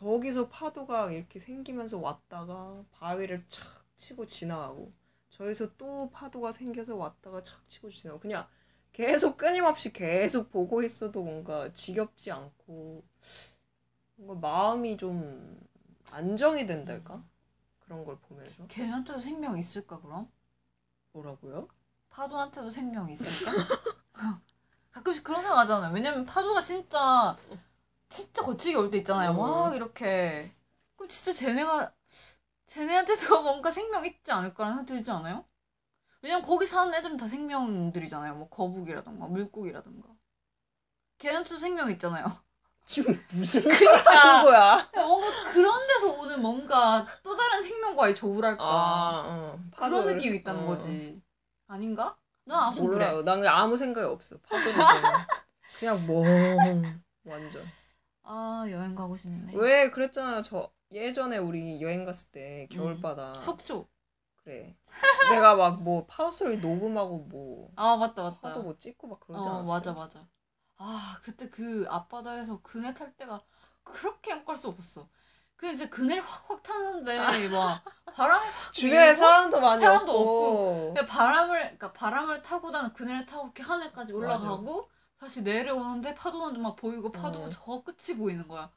저기서 파도가 이렇게 생기면서 왔다가 바위를 착 치고 지나가고 저기서 또 파도가 생겨서 왔다가 착 치고 지나가고 그냥 계속 끊임없이 계속 보고 있어도 뭔가 지겹지 않고 뭔가 마음이 좀 안정이 된달까? 그런 걸 보면서 걔한테도 생명 있을까, 그럼? 뭐라고요? 파도한테도 생명 있을까? 가끔씩 그런 생각 하잖아요. 왜냐면 파도가 진짜 진짜 거칠게 올 때 있잖아요. 음. 막 이렇게 그럼 진짜 쟤네가 쟤네한테도 뭔가 생명 있지 않을까라는 생각 들지 않아요? 왜냐면 거기 사는 애들은 다 생명들이잖아요. 뭐 거북이라던가 물고기라던가 걔네한테도 생명 있잖아요. 지금 무슨 그니까 거야? 뭔가 그런 데서 오는 뭔가 또 다른 생명과의 조우랄까 아, 어. 그런 느낌이 있다는 어. 거지 아닌가? 난 아무튼 그래 몰라요. 난 그냥 아무 생각이 없어. 보면. 그냥 멍 완전. 아 여행 가고 싶네 왜 그랬잖아. 저 예전에 우리 여행 갔을 때 음. 겨울바다. 속초 그래. 내가 막 뭐 파우스를 녹음하고 뭐 아 맞다 맞다 파도 뭐 찍고 막 그러지 어 않았어? 맞아 맞아 아 그때 그 앞바다에서 그네 탈 때가 그렇게 못갈수 없었어 그 이제 그네를 확확 타는데 막 바람이 확 주변에 사람도 많이 사람도 없고. 그냥 바람을 그러니까 바람을 타고 다는 그네를 타고 이렇게 하늘까지 올라가고 다시 내려오는데 파도만 막 보이고 파도 어. 저 끝이 보이는 거야.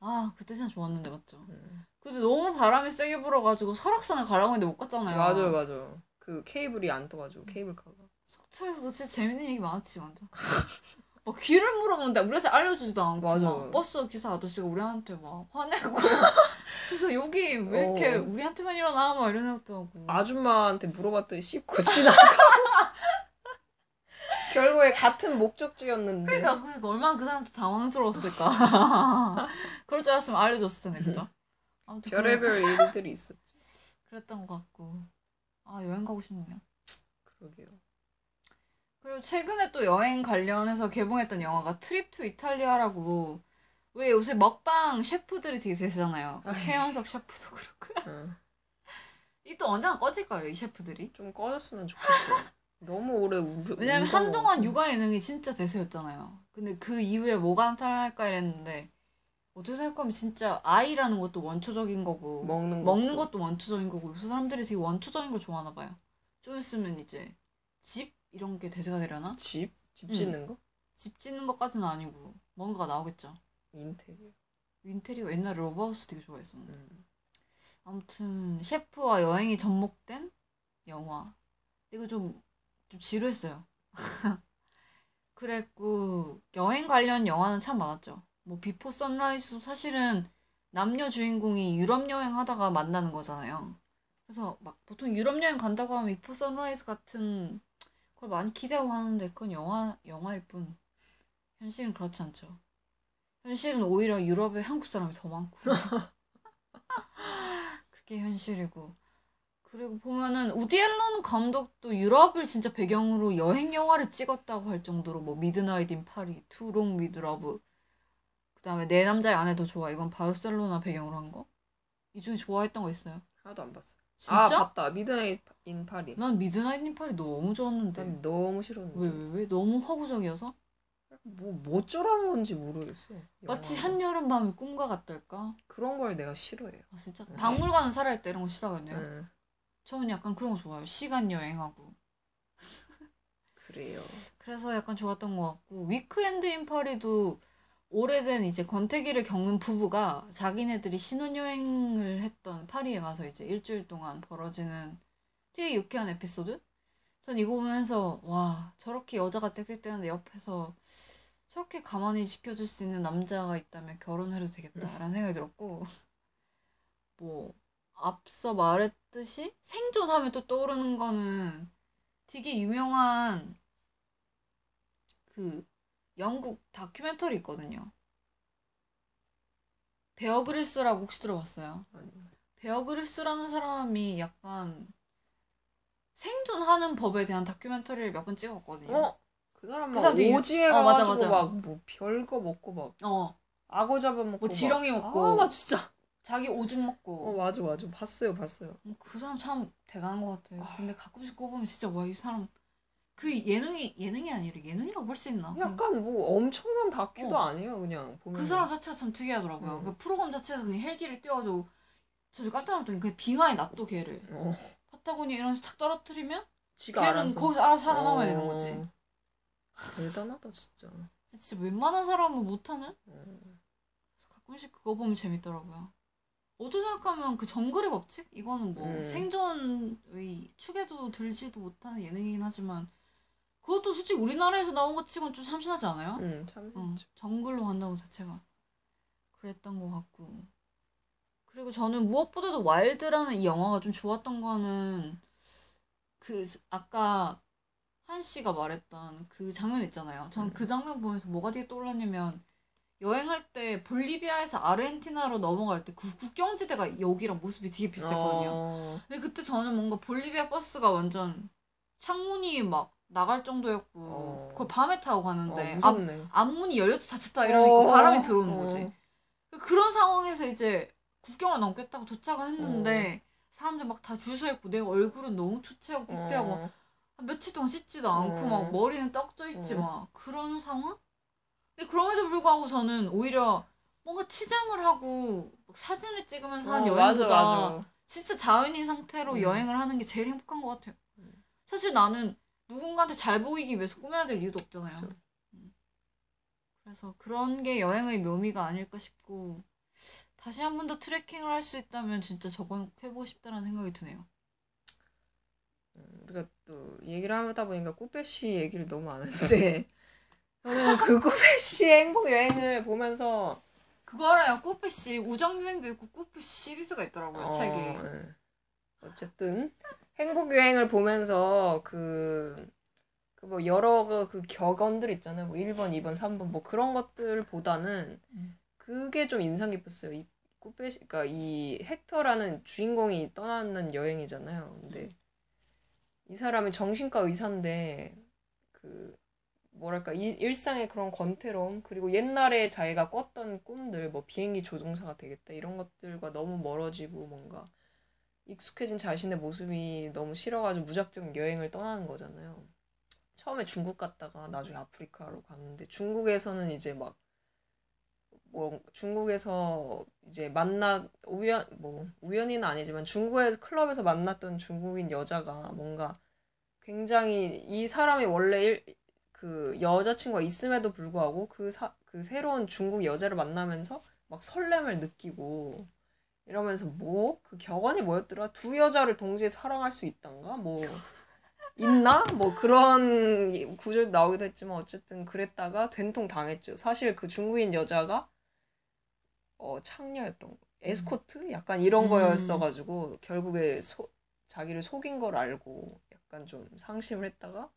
아 그때 진짜 좋았는데 맞죠? 음. 근데 너무 바람이 세게 불어가지고 설악산을 가려고 했는데 못 갔잖아요. 맞아요, 맞아요. 그 케이블이 안 떠가지고 케이블카가. 속초에서도 진짜 재밌는 얘기 많았지 완전. 막 귀를 물어보는데 우리한테 알려주지도 않고 맞아. 막 버스 기사 아저씨가 우리한테 막 화내고 그래서 여기 왜 이렇게 어. 우리한테만 일어나 막 이런 생각도 하고 아줌마한테 물어봤더니 씹고 지나가. 결국에 같은 목적지였는데. 그러니까 그러니까 얼마나 그 사람도 당황스러웠을까. 그럴 줄 알았으면 알려줬을 텐데 그죠? 아무튼 별의별 일들이 있었죠. 그랬던 것 같고 아 여행 가고 싶네요. 그러게요. 그리고 최근에 또 여행 관련해서 개봉했던 영화가 트립 투 이탈리아라고 왜 요새 먹방 셰프들이 되게 대세잖아요. 그 최현석 셰프도 그렇고 응. 이 또 언제나 꺼질까요 이 셰프들이? 좀 꺼졌으면 좋겠어요. 너무 오래 우 왜냐면 한동안. 육아 예능이 진짜 대세였잖아요. 근데 그 이후에 뭐가 나타날까 이랬는데 어떻게 생각하면 진짜 아이라는 것도 원초적인 거고 먹는 먹는 것도. 것도 원초적인 거고 요새 사람들이 되게 원초적인 걸 좋아하나 봐요. 좀 있으면 이제 집 이런 게 대세가 되려나? 집? 집 응. 짓는 거? 집 짓는 것까지는 아니고 뭔가가 나오겠죠. 인테리어. 인테리어 옛날에 로버하우스 되게 좋아했었는데 음. 아무튼 셰프와 여행이 접목된 영화 이거 좀, 좀 지루했어요. 그랬고 여행 관련 영화는 참 많았죠. 뭐 비포 선라이즈도 사실은 남녀 주인공이 유럽 여행 하다가 만나는 거잖아요. 그래서 막 보통 유럽 여행 간다고 하면 비포 선라이즈 같은 걸 많이 기대하고 하는데 그건 영화 영화일 뿐. 현실은 그렇지 않죠. 현실은 오히려 유럽에 한국 사람이 더 많고. 그게 현실이고 그리고 보면은 우디 앨런 감독도 유럽을 진짜 배경으로 여행 영화를 찍었다고 할 정도로 뭐 미드나잇 인 파리, 투 롬 위드 러브 그다음에 내 남자의 아내도 좋아 이건 바르셀로나 배경으로 한 거? 이 중에 좋아했던 거 있어요? 하나도 안 봤어. 진짜? 아 봤다. 미드나잇 인 파리. 난 미드나잇 인 파리 너무 좋았는데 난 너무 싫었는데. 왜 왜 왜? 너무 허구적이어서? 뭐 어쩌라는 건지 모르겠어. 마치 영화가. 한여름 밤의 꿈과 같달까? 그런 걸 내가 싫어해요. 아 진짜 박물관은 살아있다 이런 거 싫어하겠네요 응. 저는 약간 그런 거 좋아요 시간 여행하고 그래요. 그래서 약간 좋았던 것 같고 위크엔드 인 파리도 오래된 이제 권태기를 겪는 부부가 자기네들이 신혼여행을 했던 파리에 가서 이제 일주일 동안 벌어지는 되게 유쾌한 에피소드? 전 이거 보면서 와 저렇게 여자가 땍땍대는데 옆에서 저렇게 가만히 지켜줄 수 있는 남자가 있다면 결혼해도 되겠다라는 생각이 들었고 뭐 앞서 말했듯이 생존하면 또 떠오르는 거는 되게 유명한 그 영국 다큐멘터리 있거든요. 베어 그릴스라고 혹시 들어봤어요? 아니. 베어 그릴스라는 사람이 약간 생존하는 법에 대한 다큐멘터리를 몇 번 찍었거든요. 어? 그 사람 그막 사람 되게- 오지에 어, 맞아, 가가지고 맞아. 막뭐 별거 먹고 막 어, 악어 잡아먹고 뭐 막. 지렁이 먹고. 아, 나 진짜. 자기 오줌 어 먹고. 맞아 맞아 봤어요 봤어요. 어, 그 사람 참 대단한 것 같아요. 근데 가끔씩 꼽으면 진짜 와 이 사람 그 예능이 예능이 아니라 예능이라고 볼 수 있나? 그냥 약간 뭐 엄청난 다큐도 어. 아니에요 그냥 보면. 그 사람 자체가 참 특이하더라고요. 음. 그 프로그램 자체에서 그냥 헬기를 띄워가지고 저 깜짝 놀랐더니 그냥 빙하에 놔둬 걔를 어. 파타고니아 이런 착 떨어뜨리면 걔는 알아서. 거기서 알아서 살아남아야 되는 어. 거지. 대단하다 진짜. 진짜 웬만한 사람은 못하는? 어. 그래서 가끔씩 그거 보면 재밌더라고요. 어떻게 생각하면 그 정글의 법칙? 이거는 뭐 음. 생존의 축에도 들지도 못하는 예능이긴 하지만 그것도 솔직히 우리나라에서 나온 것 치곤 좀 참신하지 않아요? 응 참. 응, 정글로 간다고 자체가 그랬던 것 같고 그리고 저는 무엇보다도 와일드라는 이 영화가 좀 좋았던 거는 그 아까 한 씨가 말했던 그 장면 있잖아요. 전 음. 그 장면 보면서 뭐가 되게 떠올랐냐면 여행할 때 볼리비아에서 아르헨티나로 넘어갈 때 그 국경지대가 여기랑 모습이 되게 비슷했거든요. 어, 근데 그때 저는 뭔가 볼리비아 버스가 완전 창문이 막 나갈 정도였고 어. 그걸 밤에 타고 어, 가는데 앞, 무섭네. 앞문이 열렸다 닫혔다 이러니까 어, 바람이 들어오는 어. 거지. 그런 상황에서 이제 국경을 넘겠다고 도착을 했는데 사람들 막 다 줄 서 있고 내 얼굴은 너무 초췌하고 삐삐하고 어, 며칠 동안 씻지도 않고 어. 막 머리는 떡져 있지 어. 막 그런 상황? 그럼에도 불구하고 저는 오히려 뭔가 치장을 하고 막 사진을 찍으면서 하는 어, 맞아, 여행보다 맞아. 진짜 자연인 상태로 음. 여행을 하는 게 제일 행복한 것 같아요. 음. 사실 나는 누군가한테 잘 보이기 위해서 꾸며야 될 이유도 없잖아요. 음. 그래서 그런 게 여행의 묘미가 아닐까 싶고 다시 한 번 더 트레킹을 할 수 있다면 진짜 저건 꼭 해보고 싶다는 생각이 드네요. 우리가 또 얘기를 하다 보니까 꾸페씨 얘기를 너무 안 했는데 저는 그 꾸페씨 행복 여행을 보면서 그거 알아요? 꾸페 씨 우정 여행도 있고 꾸페씨 시리즈가 있더라고요 어, 책에. 예. 어쨌든 행복 여행을 보면서 그 그 뭐 여러 그, 그 격언들 있잖아요. 뭐 1번, 2번, 3번 뭐 그런 것들보다는 음. 그게 좀 인상 깊었어요. 이 꾸페시 그러니까 이 헥터라는 주인공이 떠나는 여행이잖아요. 근데 이 사람이 정신과 의사인데 그 뭐랄까 이, 일상의 그런 권태로움 그리고 옛날에 자기가 꿨던 꿈들 뭐 비행기 조종사가 되겠다 이런 것들과 너무 멀어지고 뭔가 익숙해진 자신의 모습이 너무 싫어가지고 무작정 여행을 떠나는 거잖아요. 처음에 중국 갔다가 나중에 아프리카로 갔는데 중국에서는 이제 막 뭐 중국에서 이제 만나 우연 뭐 우연히는 아니지만 중국에서 클럽에서 만났던 중국인 여자가 뭔가 굉장히 이 사람이 원래 일, 그 여자친구가 있음에도 불구하고 그, 사, 그 새로운 중국 여자를 만나면서 막 설렘을 느끼고 이러면서 뭐? 그 격언이 뭐였더라? 두 여자를 동시에 사랑할 수 있단가? 뭐 있나? 뭐 그런 구절도 나오기도 했지만 어쨌든 그랬다가 된통 당했죠. 사실 그 중국인 여자가 어 창녀였던 거 에스코트? 약간 이런 음. 거였어가지고 결국에 소, 자기를 속인 걸 알고 약간 좀 상심을 했다가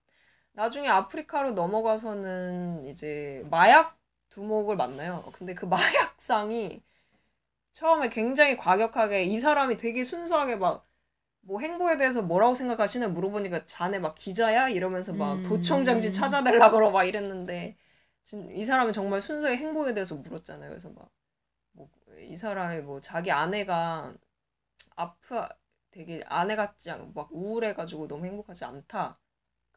나중에 아프리카로 넘어가서는 이제 마약 두목을 만나요. 근데 그 마약상이 처음에 굉장히 과격하게 이 사람이 되게 순수하게 막 뭐 행보에 대해서 뭐라고 생각하시나 물어보니까 자네 막 기자야 이러면서 막 음. 도청장치 찾아내려 그러 막 이랬는데 진- 이 사람은 정말 순수하게 행보에 대해서 물었잖아요. 그래서 막 뭐 이 사람이 뭐 자기 아내가 아프 되게 아내 같지 않, 막 우울해가지고 너무 행복하지 않다.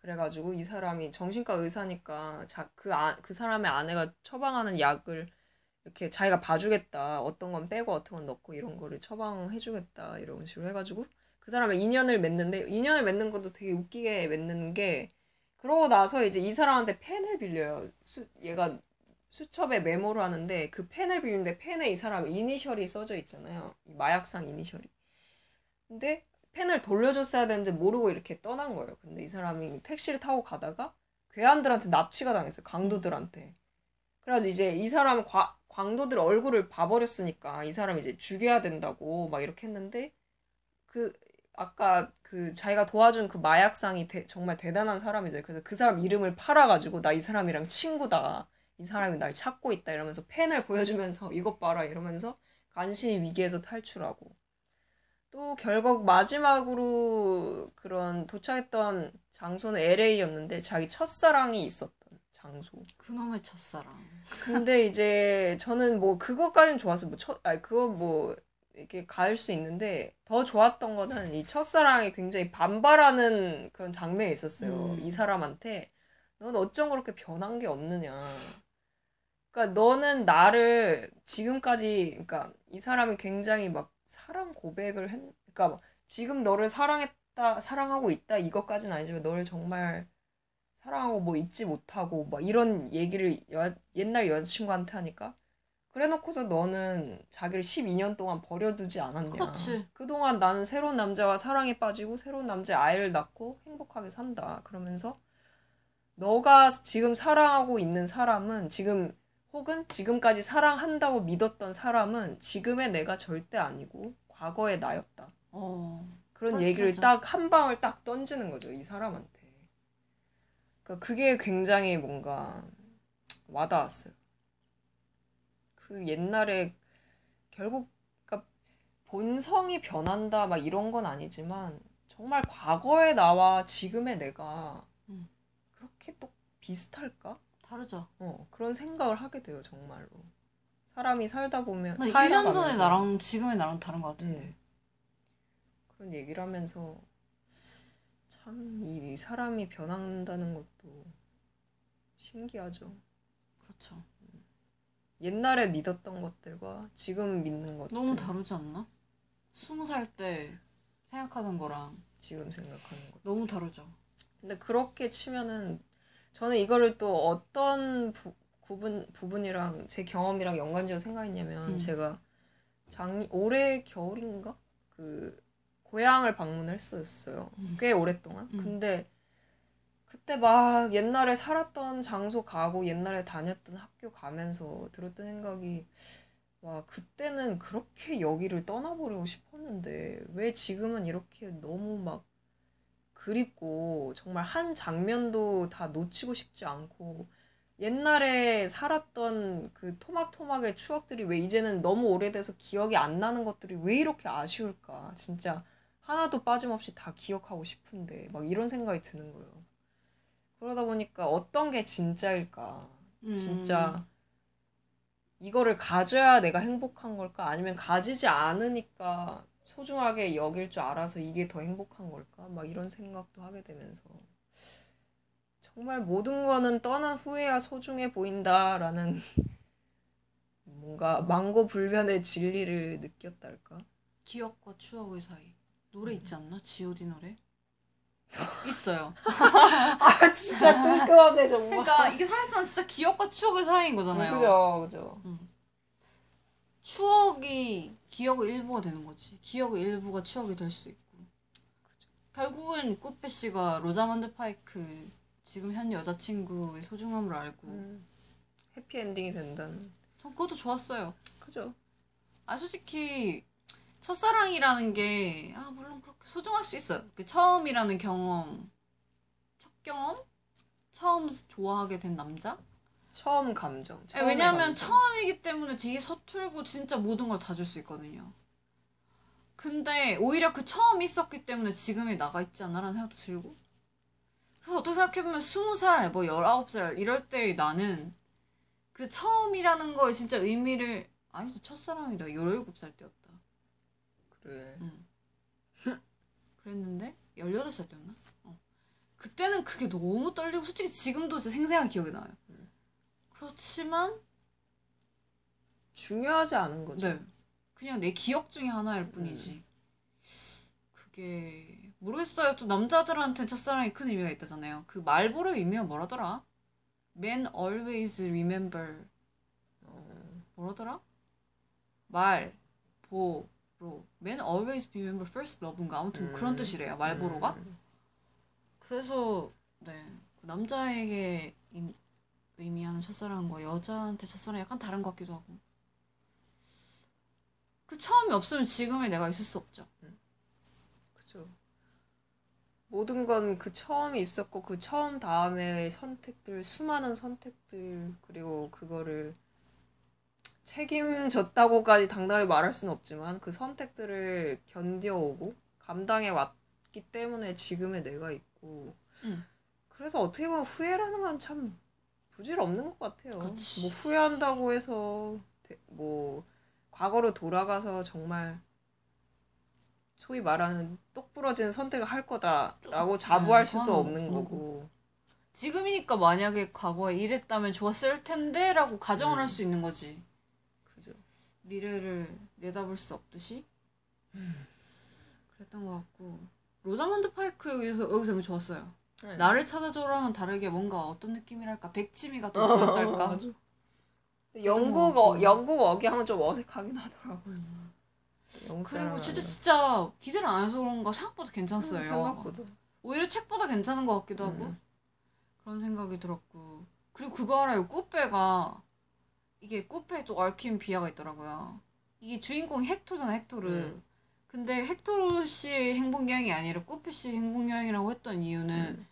그래가지고 이 사람이 정신과 의사니까 자, 그, 아, 그 사람의 아내가 처방하는 약을 이렇게 자기가 봐주겠다. 어떤 건 빼고 어떤 건 넣고 이런 거를 처방해주겠다. 이런 식으로 해가지고 그 사람의 인연을 맺는데 인연을 맺는 것도 되게 웃기게 맺는 게 그러고 나서 이제 이 사람한테 펜을 빌려요. 수, 얘가 수첩에 메모를 하는데 그 펜을 빌리는데 펜에 이 사람 이니셜이 써져 있잖아요. 이 마약상 이니셜이. 근데 펜을 돌려줬어야 되는데 모르고 이렇게 떠난 거예요. 근데 이 사람이 택시를 타고 가다가 괴한들한테 납치가 당했어요. 강도들한테. 그래가지고 이제 이 사람은 과, 광도들 얼굴을 봐버렸으니까 이 사람 이제 죽여야 된다고 막 이렇게 했는데 그 아까 그 자기가 도와준 그 마약상이 대- 정말 대단한 사람이죠. 그래서 그 사람 이름을 팔아가지고 나 이 사람이랑 친구다. 이 사람이 날 찾고 있다 이러면서 펜을 보여주면서 이것 봐라 이러면서 간신히 위기에서 탈출하고 또 결국 마지막으로 그런 도착했던 장소는 LA였는데 자기 첫사랑이 있었던 장소. 그놈의 첫사랑. 근데 이제 저는 뭐 그것까지는 좋았어요. 뭐 첫, 아니 그거 뭐 이렇게 갈 수 있는데 더 좋았던 거는 이 첫사랑이 굉장히 반발하는 그런 장면이 있었어요. 음. 이 사람한테 넌 어쩜 그렇게 변한 게 없느냐. 그러니까 너는 나를 지금까지 그러니까 이 사람이 굉장히 막 사랑 고백을 했 그러니까 막 지금 너를 사랑했다 사랑하고 있다 이것까지는 아니지만 너를 정말 사랑하고 뭐 잊지 못하고 막 이런 얘기를 여, 옛날 여자친구한테 하니까 그래 놓고서 너는 자기를 12년 동안 버려두지 않았냐. 그렇지. 그동안 나는 새로운 남자와 사랑에 빠지고 새로운 남자의 아이를 낳고 행복하게 산다. 그러면서 너가 지금 사랑하고 있는 사람은 지금 혹은 지금까지 사랑한다고 믿었던 사람은 지금의 내가 절대 아니고 과거의 나였다. 어. 그런 그렇지, 얘기를. 딱 한 방을 딱 던지는 거죠, 이 사람한테. 그러니까 그게 굉장히 뭔가 와닿았어요. 그 옛날에 결국 그러니까 본성이 변한다 막 이런 건 아니지만 정말 과거의 나와 지금의 내가 음. 그렇게 또 비슷할까? 다르죠. 어 그런 생각을 하게 돼요 정말로 사람이 살다 보면 나 1년 살아가면서 전에 나랑 지금의 나랑 다른 것 같은데. 음. 그런 얘기를 하면서 참 이 사람이 변한다는 것도 신기하죠. 그렇죠. 옛날에 믿었던 것들과 지금 믿는 것들, 너무 다르지 않나? 스무 살 때 생각하던 거랑 지금 생각하는 것. 너무 다르죠. 근데 그렇게 치면은 저는 이거를 또 어떤 부, 부분 부분이랑 제 경험이랑 연관지어 생각했냐면 음. 제가 작 올해 겨울인가 그 고향을 방문했었어요. 꽤 오랫동안. 음. 근데 그때 막 옛날에 살았던 장소 가고 옛날에 다녔던 학교 가면서 들었던 생각이 와 그때는 그렇게 여기를 떠나보려고 싶었는데 왜 지금은 이렇게 너무 막 그립고 정말 한 장면도 다 놓치고 싶지 않고 옛날에 살았던 그 토막토막의 추억들이 왜 이제는 너무 오래돼서 기억이 안 나는 것들이 왜 이렇게 아쉬울까 진짜 하나도 빠짐없이 다 기억하고 싶은데 막 이런 생각이 드는 거예요. 그러다 보니까 어떤 게 진짜일까? 음. 진짜 이거를 가져야 내가 행복한 걸까? 아니면 가지지 않으니까 소중하게 여길 줄 알아서 이게 더 행복한 걸까? 막 이런 생각도 하게 되면서 정말 모든 거는 떠난 후에야 소중해 보인다라는 뭔가 망고 불변의 진리를 느꼈달까? 기억과 추억의 사이. 노래 있지 않나? G.O.D 노래? 있어요. 아 진짜 뜬금없네 정말. 그러니까 이게 사실상 진짜 기억과 추억의 사이인 거잖아요. 그죠 그죠. 추억이 기억의 일부가 되는 거지. 기억의 일부가 추억이 될 수 있고. 결국은 꾸빼 씨가 로자먼드 파이크 지금 현 여자친구의 소중함을 알고 음, 해피 엔딩이 된다는. 전 그것도 좋았어요. 그죠. 아 솔직히 첫사랑이라는 게 아 물론 그렇게 소중할 수 있어요. 그 처음이라는 경험, 첫 경험, 처음 좋아하게 된 남자. 처음 감정. 처음의 왜냐면 감정. 처음이기 때문에 되게 서툴고 진짜 모든 걸 다 줄 수 있거든요. 근데 오히려 그 처음이 있었기 때문에 지금의 나가 있지 않나라는 생각도 들고. 그래서 어떻게 생각해보면 스무 살, 뭐 열아홉 살 이럴 때 나는 그 처음이라는 거에 진짜 의미를 아니다 첫사랑이다 열일곱 살 때였다. 그래. 그랬는데 18살 때였나? 어. 그때는 그게 너무 떨리고 솔직히 지금도 진짜 생생하게 기억이 나요. 그렇지만 중요하지 않은 거죠. 네. 그냥 내 기억 중에 하나일 뿐이지. 그게 모르겠어요. 또 남자들한테 첫사랑이 큰 의미가 있다잖아요. 그 말보로의 의미가 뭐라더라? Men always remember 뭐라더라? 말, 보, 로 Men always remember first love인가 아무튼 그런 뜻이래요. 말보로가. 음. 그래서 네. 그 남자에게 인- 의미하는 첫사랑과 여자한테 첫사랑 약간 다른 것 같기도 하고. 그 처음이 없으면 지금의 내가 있을 수 없죠. 그죠. 모든 건 그 처음이 있었고 그 처음 다음에 선택들 수많은 선택들 그리고 그거를 책임졌다고까지 당당하게 말할 수는 없지만 그 선택들을 견뎌오고 감당해 왔기 때문에 지금의 내가 있고 응. 그래서 어떻게 보면 후회라는 건 참 부질없는 것 같아요. 그치. 뭐 후회한다고 해서 대- 뭐 과거로 돌아가서 정말 소위 말하는 똑부러진 선택을 할 거다라고 자부할 네, 수도 그건 없는 거고. 지금이니까 만약에 과거에 이랬다면 좋았을 텐데라고 가정을 음. 할수 있는 거지. 그죠. 미래를 내다볼 수 없듯이. 그랬던 것 같고 로자먼드 파이크 여기서 여기서 좋았어요. 네. 나를 찾아줘랑은 다르게 뭔가 어떤 느낌이랄까 백치미가 어, 돋보였달까. 맞아. 영국 것 어, 같고. 영국 억양은 좀 어색하긴 하더라고요. 그리고 진짜. 진짜 기대를 안 해서 그런가 생각보다 괜찮았어요. 음, 생각보다. 오히려 책보다 괜찮은 것 같기도 하고 음. 그런 생각이 들었고 그리고 그거 알아요 꾸빼가 이게 또 얽힌 비화가 있더라고요 이게 주인공이 헥토잖아 헥토르 음. 근데 헥토르 씨의 행복 여행이 아니라 꾸빼 씨의 행복 여행이라고 했던 이유는 음.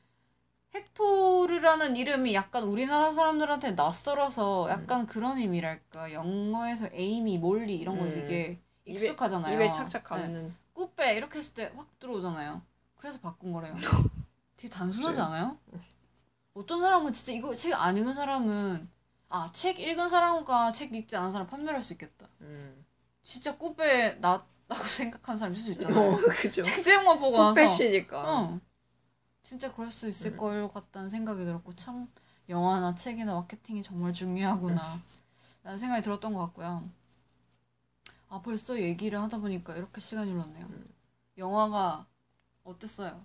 헥토르라는 이름이 약간 우리나라 사람들한테 낯설어서 약간 그런 의미랄까. 영어에서 에이미, 몰리 이런 거 음. 되게 익숙하잖아요. 입에 착착 네. 감는. 꾸빼 이렇게 했을 때 확 들어오잖아요. 그래서 바꾼 거래요. 되게 단순하지? 않아요? 어떤 사람은 진짜 이거 책 안 읽은 사람은 아 책 읽은 사람과 책 읽지 않은 사람 판별할 수 있겠다. 음. 진짜 꾸빼 낫다고 생각하는 사람 있을 수 있잖아요. 어, 그죠. 책 제목만 보고 나서 쿠페시니까. 어. 진짜 그럴 수 있을 것 같다는 생각이 들었고 참 영화나 책이나 마케팅이 정말 중요하구나 라는 생각이 들었던 것 같고요. 아 벌써 얘기를 하다 보니까 이렇게 시간이 흘렀네요. 영화가 어땠어요?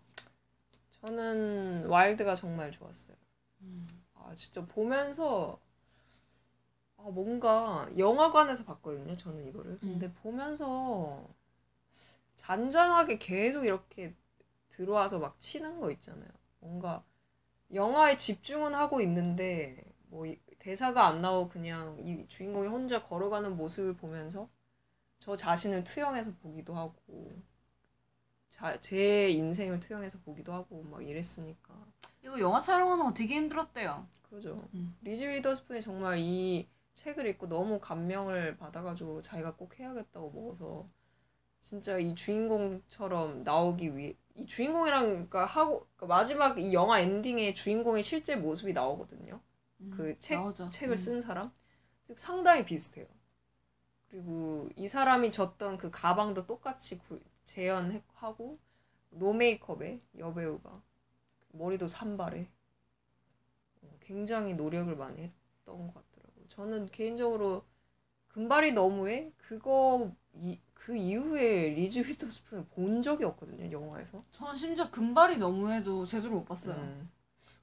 저는 와일드가 정말 좋았어요. 음. 아 진짜 보면서 아 뭔가 영화관에서 봤거든요. 저는 이거를. 근데 보면서 잔잔하게 계속 이렇게 들어와서 막 치는 거 있잖아요. 뭔가 영화에 집중은 하고 있는데 뭐 이- 대사가 안 나오고 그냥 이 주인공이 혼자 걸어가는 모습을 보면서 저 자신을 투영해서 보기도 하고 자, 제 인생을 투영해서 보기도 하고 막 이랬으니까 이거 영화 촬영하는 거 되게 힘들었대요. 그죠. 음. 리즈 위더스푼이 정말 이 책을 읽고 너무 감명을 받아가지고 자기가 꼭 해야겠다고 먹어서 진짜 이 주인공처럼 나오기 위해 이 주인공이랑 그러니까 하고 그러니까 마지막 이 영화 엔딩에 주인공의 실제 모습이 나오거든요. 음, 그책 나오죠. 책을 음. 쓴 사람 즉 상당히 비슷해요. 그리고 이 사람이 졌던 그 가방도 똑같이 구, 재현하고 no makeup에 여배우가 머리도 산발에 어, 굉장히 노력을 많이 했던 것 같더라고요. 저는 개인적으로 금발이 너무해 그거 이, 그 이후에 리즈 위더스푼을 본 적이 없거든요 영화에서. 전 심지어 금발이 너무해도 제대로 못 봤어요. 음.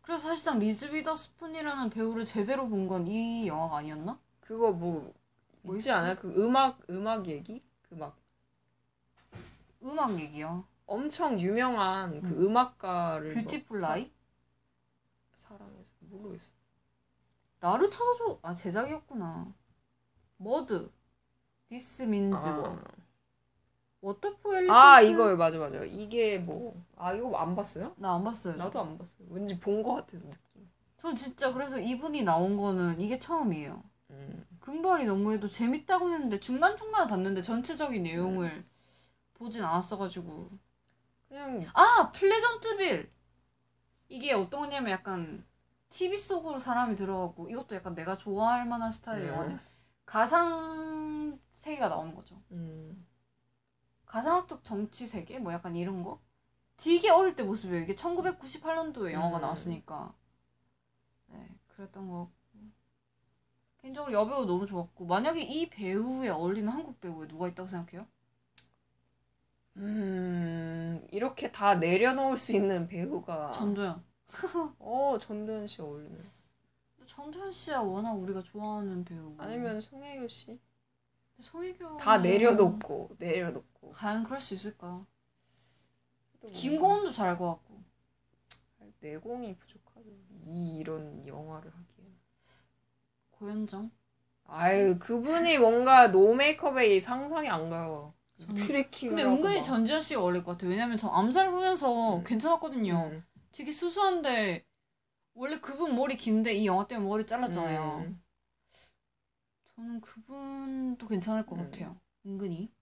그래서 사실상 리즈 위더스푼이라는 배우를 제대로 본 건 이 영화가 아니었나? 그거 뭐뭐 있지? 않아요? 그 음악 음악 얘기 그 막 음악 얘기요. 엄청 유명한 그 음 악가를 뷰티풀 막 라이? 사, 사랑해서 모르겠어. 나를 찾아줘. 아 제작이었구나. 머드. 디스 민즈 워. 워터포엘 아 이거 맞아 맞아. 이게 뭐 아 이거 안 봤어요? 나 안 봤어요. 나도 안 봤어요. 왠지 본 거 같아서 느낌. 전 진짜 그래서 이분이 나온 거는 이게 처음이에요. 음. 금발이 너무해도 재밌다고 했는데 중간 중간 봤는데 전체적인 내용을 보진 않았어가지고 그냥 아 플레전트빌 이게 어떤 거냐면 약간 TV 속으로 사람이 들어가고 이것도 약간 내가 좋아할 만한 스타일의 음. 영화인데 가상 세계가 나오는 거죠. 음. 가상학적 정치 세계 뭐 약간 이런 거 되게 어릴 때 모습이에요. 이게 1998년도에 영화가 음. 나왔으니까 네 그랬던 거 개인적으로 여배우 너무 좋았고 만약에 이 배우에 어울리는 한국 배우에 누가 있다고 생각해요? 음 이렇게 다 내려놓을 수 있는 배우가 전도연. 어 전도연 씨 어울리네. 전도연 씨야 워낙 우리가 좋아하는 배우. 아니면 송혜교 씨. 송혜교 다 내려놓고 내려놓고. 과연 그럴 수 있을까? 김고은도 잘할 것 같고. 내공이 부족하죠. 이 이런 영화를 하기엔. 고현정. 아유 그분이 뭔가 no makeup에 이 상상이 안 가요. 저는- 트레킹을 근데 은근히 막. 전지현 씨가 어울릴 것 같아요. 왜냐면 저 암살 보면서 음. 괜찮았거든요. 음. 되게 수수한데 원래 그분 머리 긴데 이 영화 때문에 머리 잘랐잖아요. 음. 저는 그분도 괜찮을 것 음. 같아요. 은근히.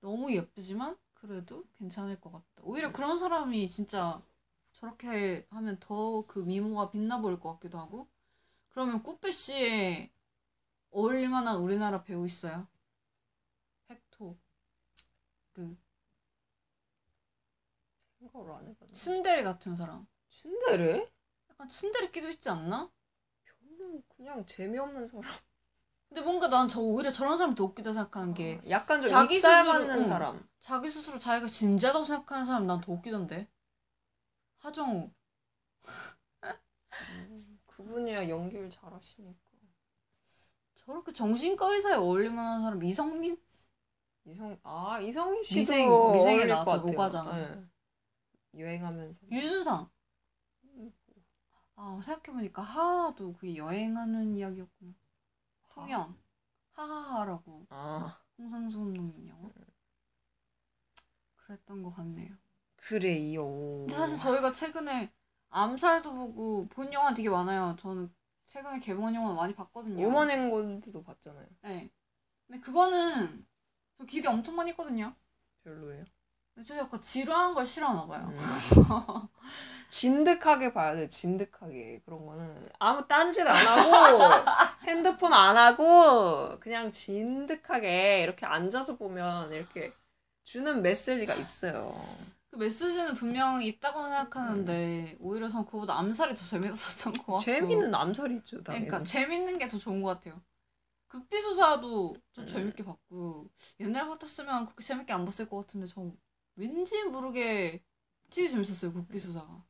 너무 예쁘지만 그래도 괜찮을 것 같다. 오히려 음. 그런 사람이 진짜 저렇게 하면 더 그 미모가 빛나 보일 것 같기도 하고. 그러면 꾸빼 씨에 어울릴 만한 우리나라 배우 있어요? 헥토. 르. 생각을 안 해봤네. 츤데레 같은 사람. 츤데레? 약간 츤데레 끼도 있지 않나? 그냥 재미없는 사람. 근데 뭔가 난 저 오히려 저런 사람 더 웃기다 생각하는 게 약간 좀 자기 익살 스스로- 맞는 응. 사람. 자기 스스로 자기가 진지하다고 생각하는 사람 난 더 웃기던데. 하정우. 그분이야 연기를 잘하시니까. 저렇게 정신과 의사에 어울릴 만한 사람 이성민? 이성 아 이성민 씨도 미생- 미생에 나왔던. 오과장. 네. 유행하면서. 유준상. 아 생각해보니까 하하도 그게 여행하는 이야기였구나. 통영. 하하하라고 아 홍상수 감독님 영화. 그랬던 것 같네요. 그래요. 근데 사실 저희가 최근에 암살도 보고 본 영화 되게 많아요. 저는 최근에 개봉한 영화 많이 봤거든요. 오만 행건도 봤잖아요. 네. 근데 그거는 저 기대 엄청 많이 했거든요. 별로예요. 저 약간 지루한 걸 싫어하나 봐요. 음. 진득하게 봐야 돼. 진득하게 그런 거는 아무 딴짓 안 하고 핸드폰 안 하고 그냥 진득하게 이렇게 앉아서 보면 이렇게 주는 메시지가 있어요. 그 메시지는 분명히 있다고 생각하는데 오히려 전 그거보다 암살이 더 재밌었던 것 같고. 재미는 암살이 있죠. 당연히. 그러니까 재밌는 게 더 좋은 것 같아요. 극비수사도 좀 음. 재밌게 봤고 옛날 같았으면 그렇게 재밌게 안 봤을 것 같은데 저 왠지 모르게 되게 재밌었어요 극비수사가.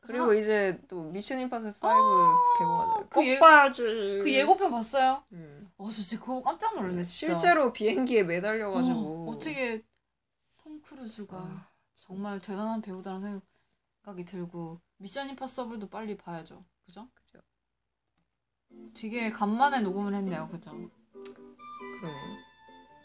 그리고 이제 또 미션 임파서블 5 개봉하잖아요. 그 예- 꼭봐줄 그 예고편 봤어요? 음. 어, 저 진짜 그거 깜짝 놀랐네 진짜. 실제로 비행기에 매달려가지고 어, 어떻게 톰 크루즈가 아, 정말 대단한 배우다라는 생각이 들고 미션 임파서블도 빨리 봐야죠. 그죠? 그죠. 되게 간만에 녹음을 했네요. 그죠? 그러네.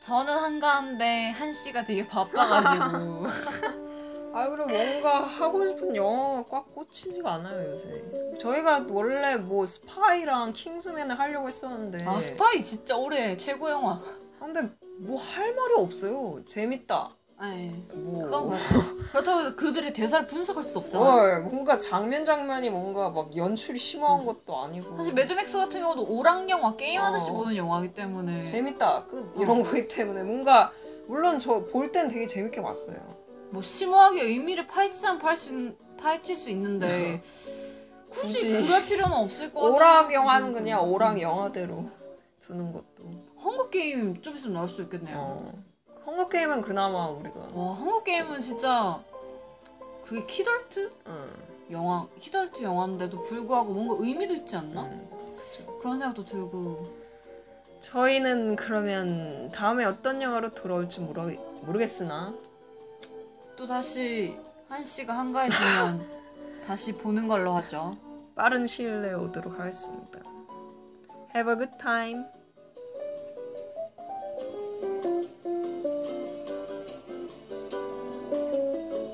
저는 한가한데 한 씨가 되게 바빠가지고 아 그리고 뭔가 하고 싶은 영화가 꽉 꽂히지가 않아요 요새. 저희가 원래 뭐 스파이랑 킹스맨을 하려고 했었는데. 아 스파이 진짜 올해 최고 영화. 근데 뭐 할 말이 없어요. 재밌다. 네. 뭐. 그건 그렇죠. 그렇다고 해서 그들의 대사를 분석할 수도 없잖아. 뭘 뭔가 장면 장면이 뭔가 막 연출이 심한 것도 아니고. 사실 매드맥스 같은 경우도 오락 영화 게임 하듯이 어. 보는 영화이기 때문에 재밌다. 끝 이런 거기 때문에 뭔가 물론 저 볼 땐 되게 재밌게 봤어요. 뭐 심오하게 의미를 파헤치면 파헤치, 파헤칠 수 있는데 굳이, 굳이. 그럴 필요는 없을 것 같아. 오락 영화는 그냥 오락 영화대로 두는 것도. 헝거 게임 좀 있으면 나올 수도 있겠네요. 어. 헝거 게임은 그나마 우리가. 와 헝거 게임은 진짜 그게 키덜트 응. 영화 키덜트 영화인데도 불구하고 뭔가 의미도 있지 않나? 응. 그런 생각도 들고 저희는 그러면 다음에 어떤 영화로 돌아올지 모르, 모르겠으나 또 다시 한 씨가 한가해지면 다시 보는 걸로 하죠. 빠른 시일 내에 오도록 하겠습니다. Have a good time.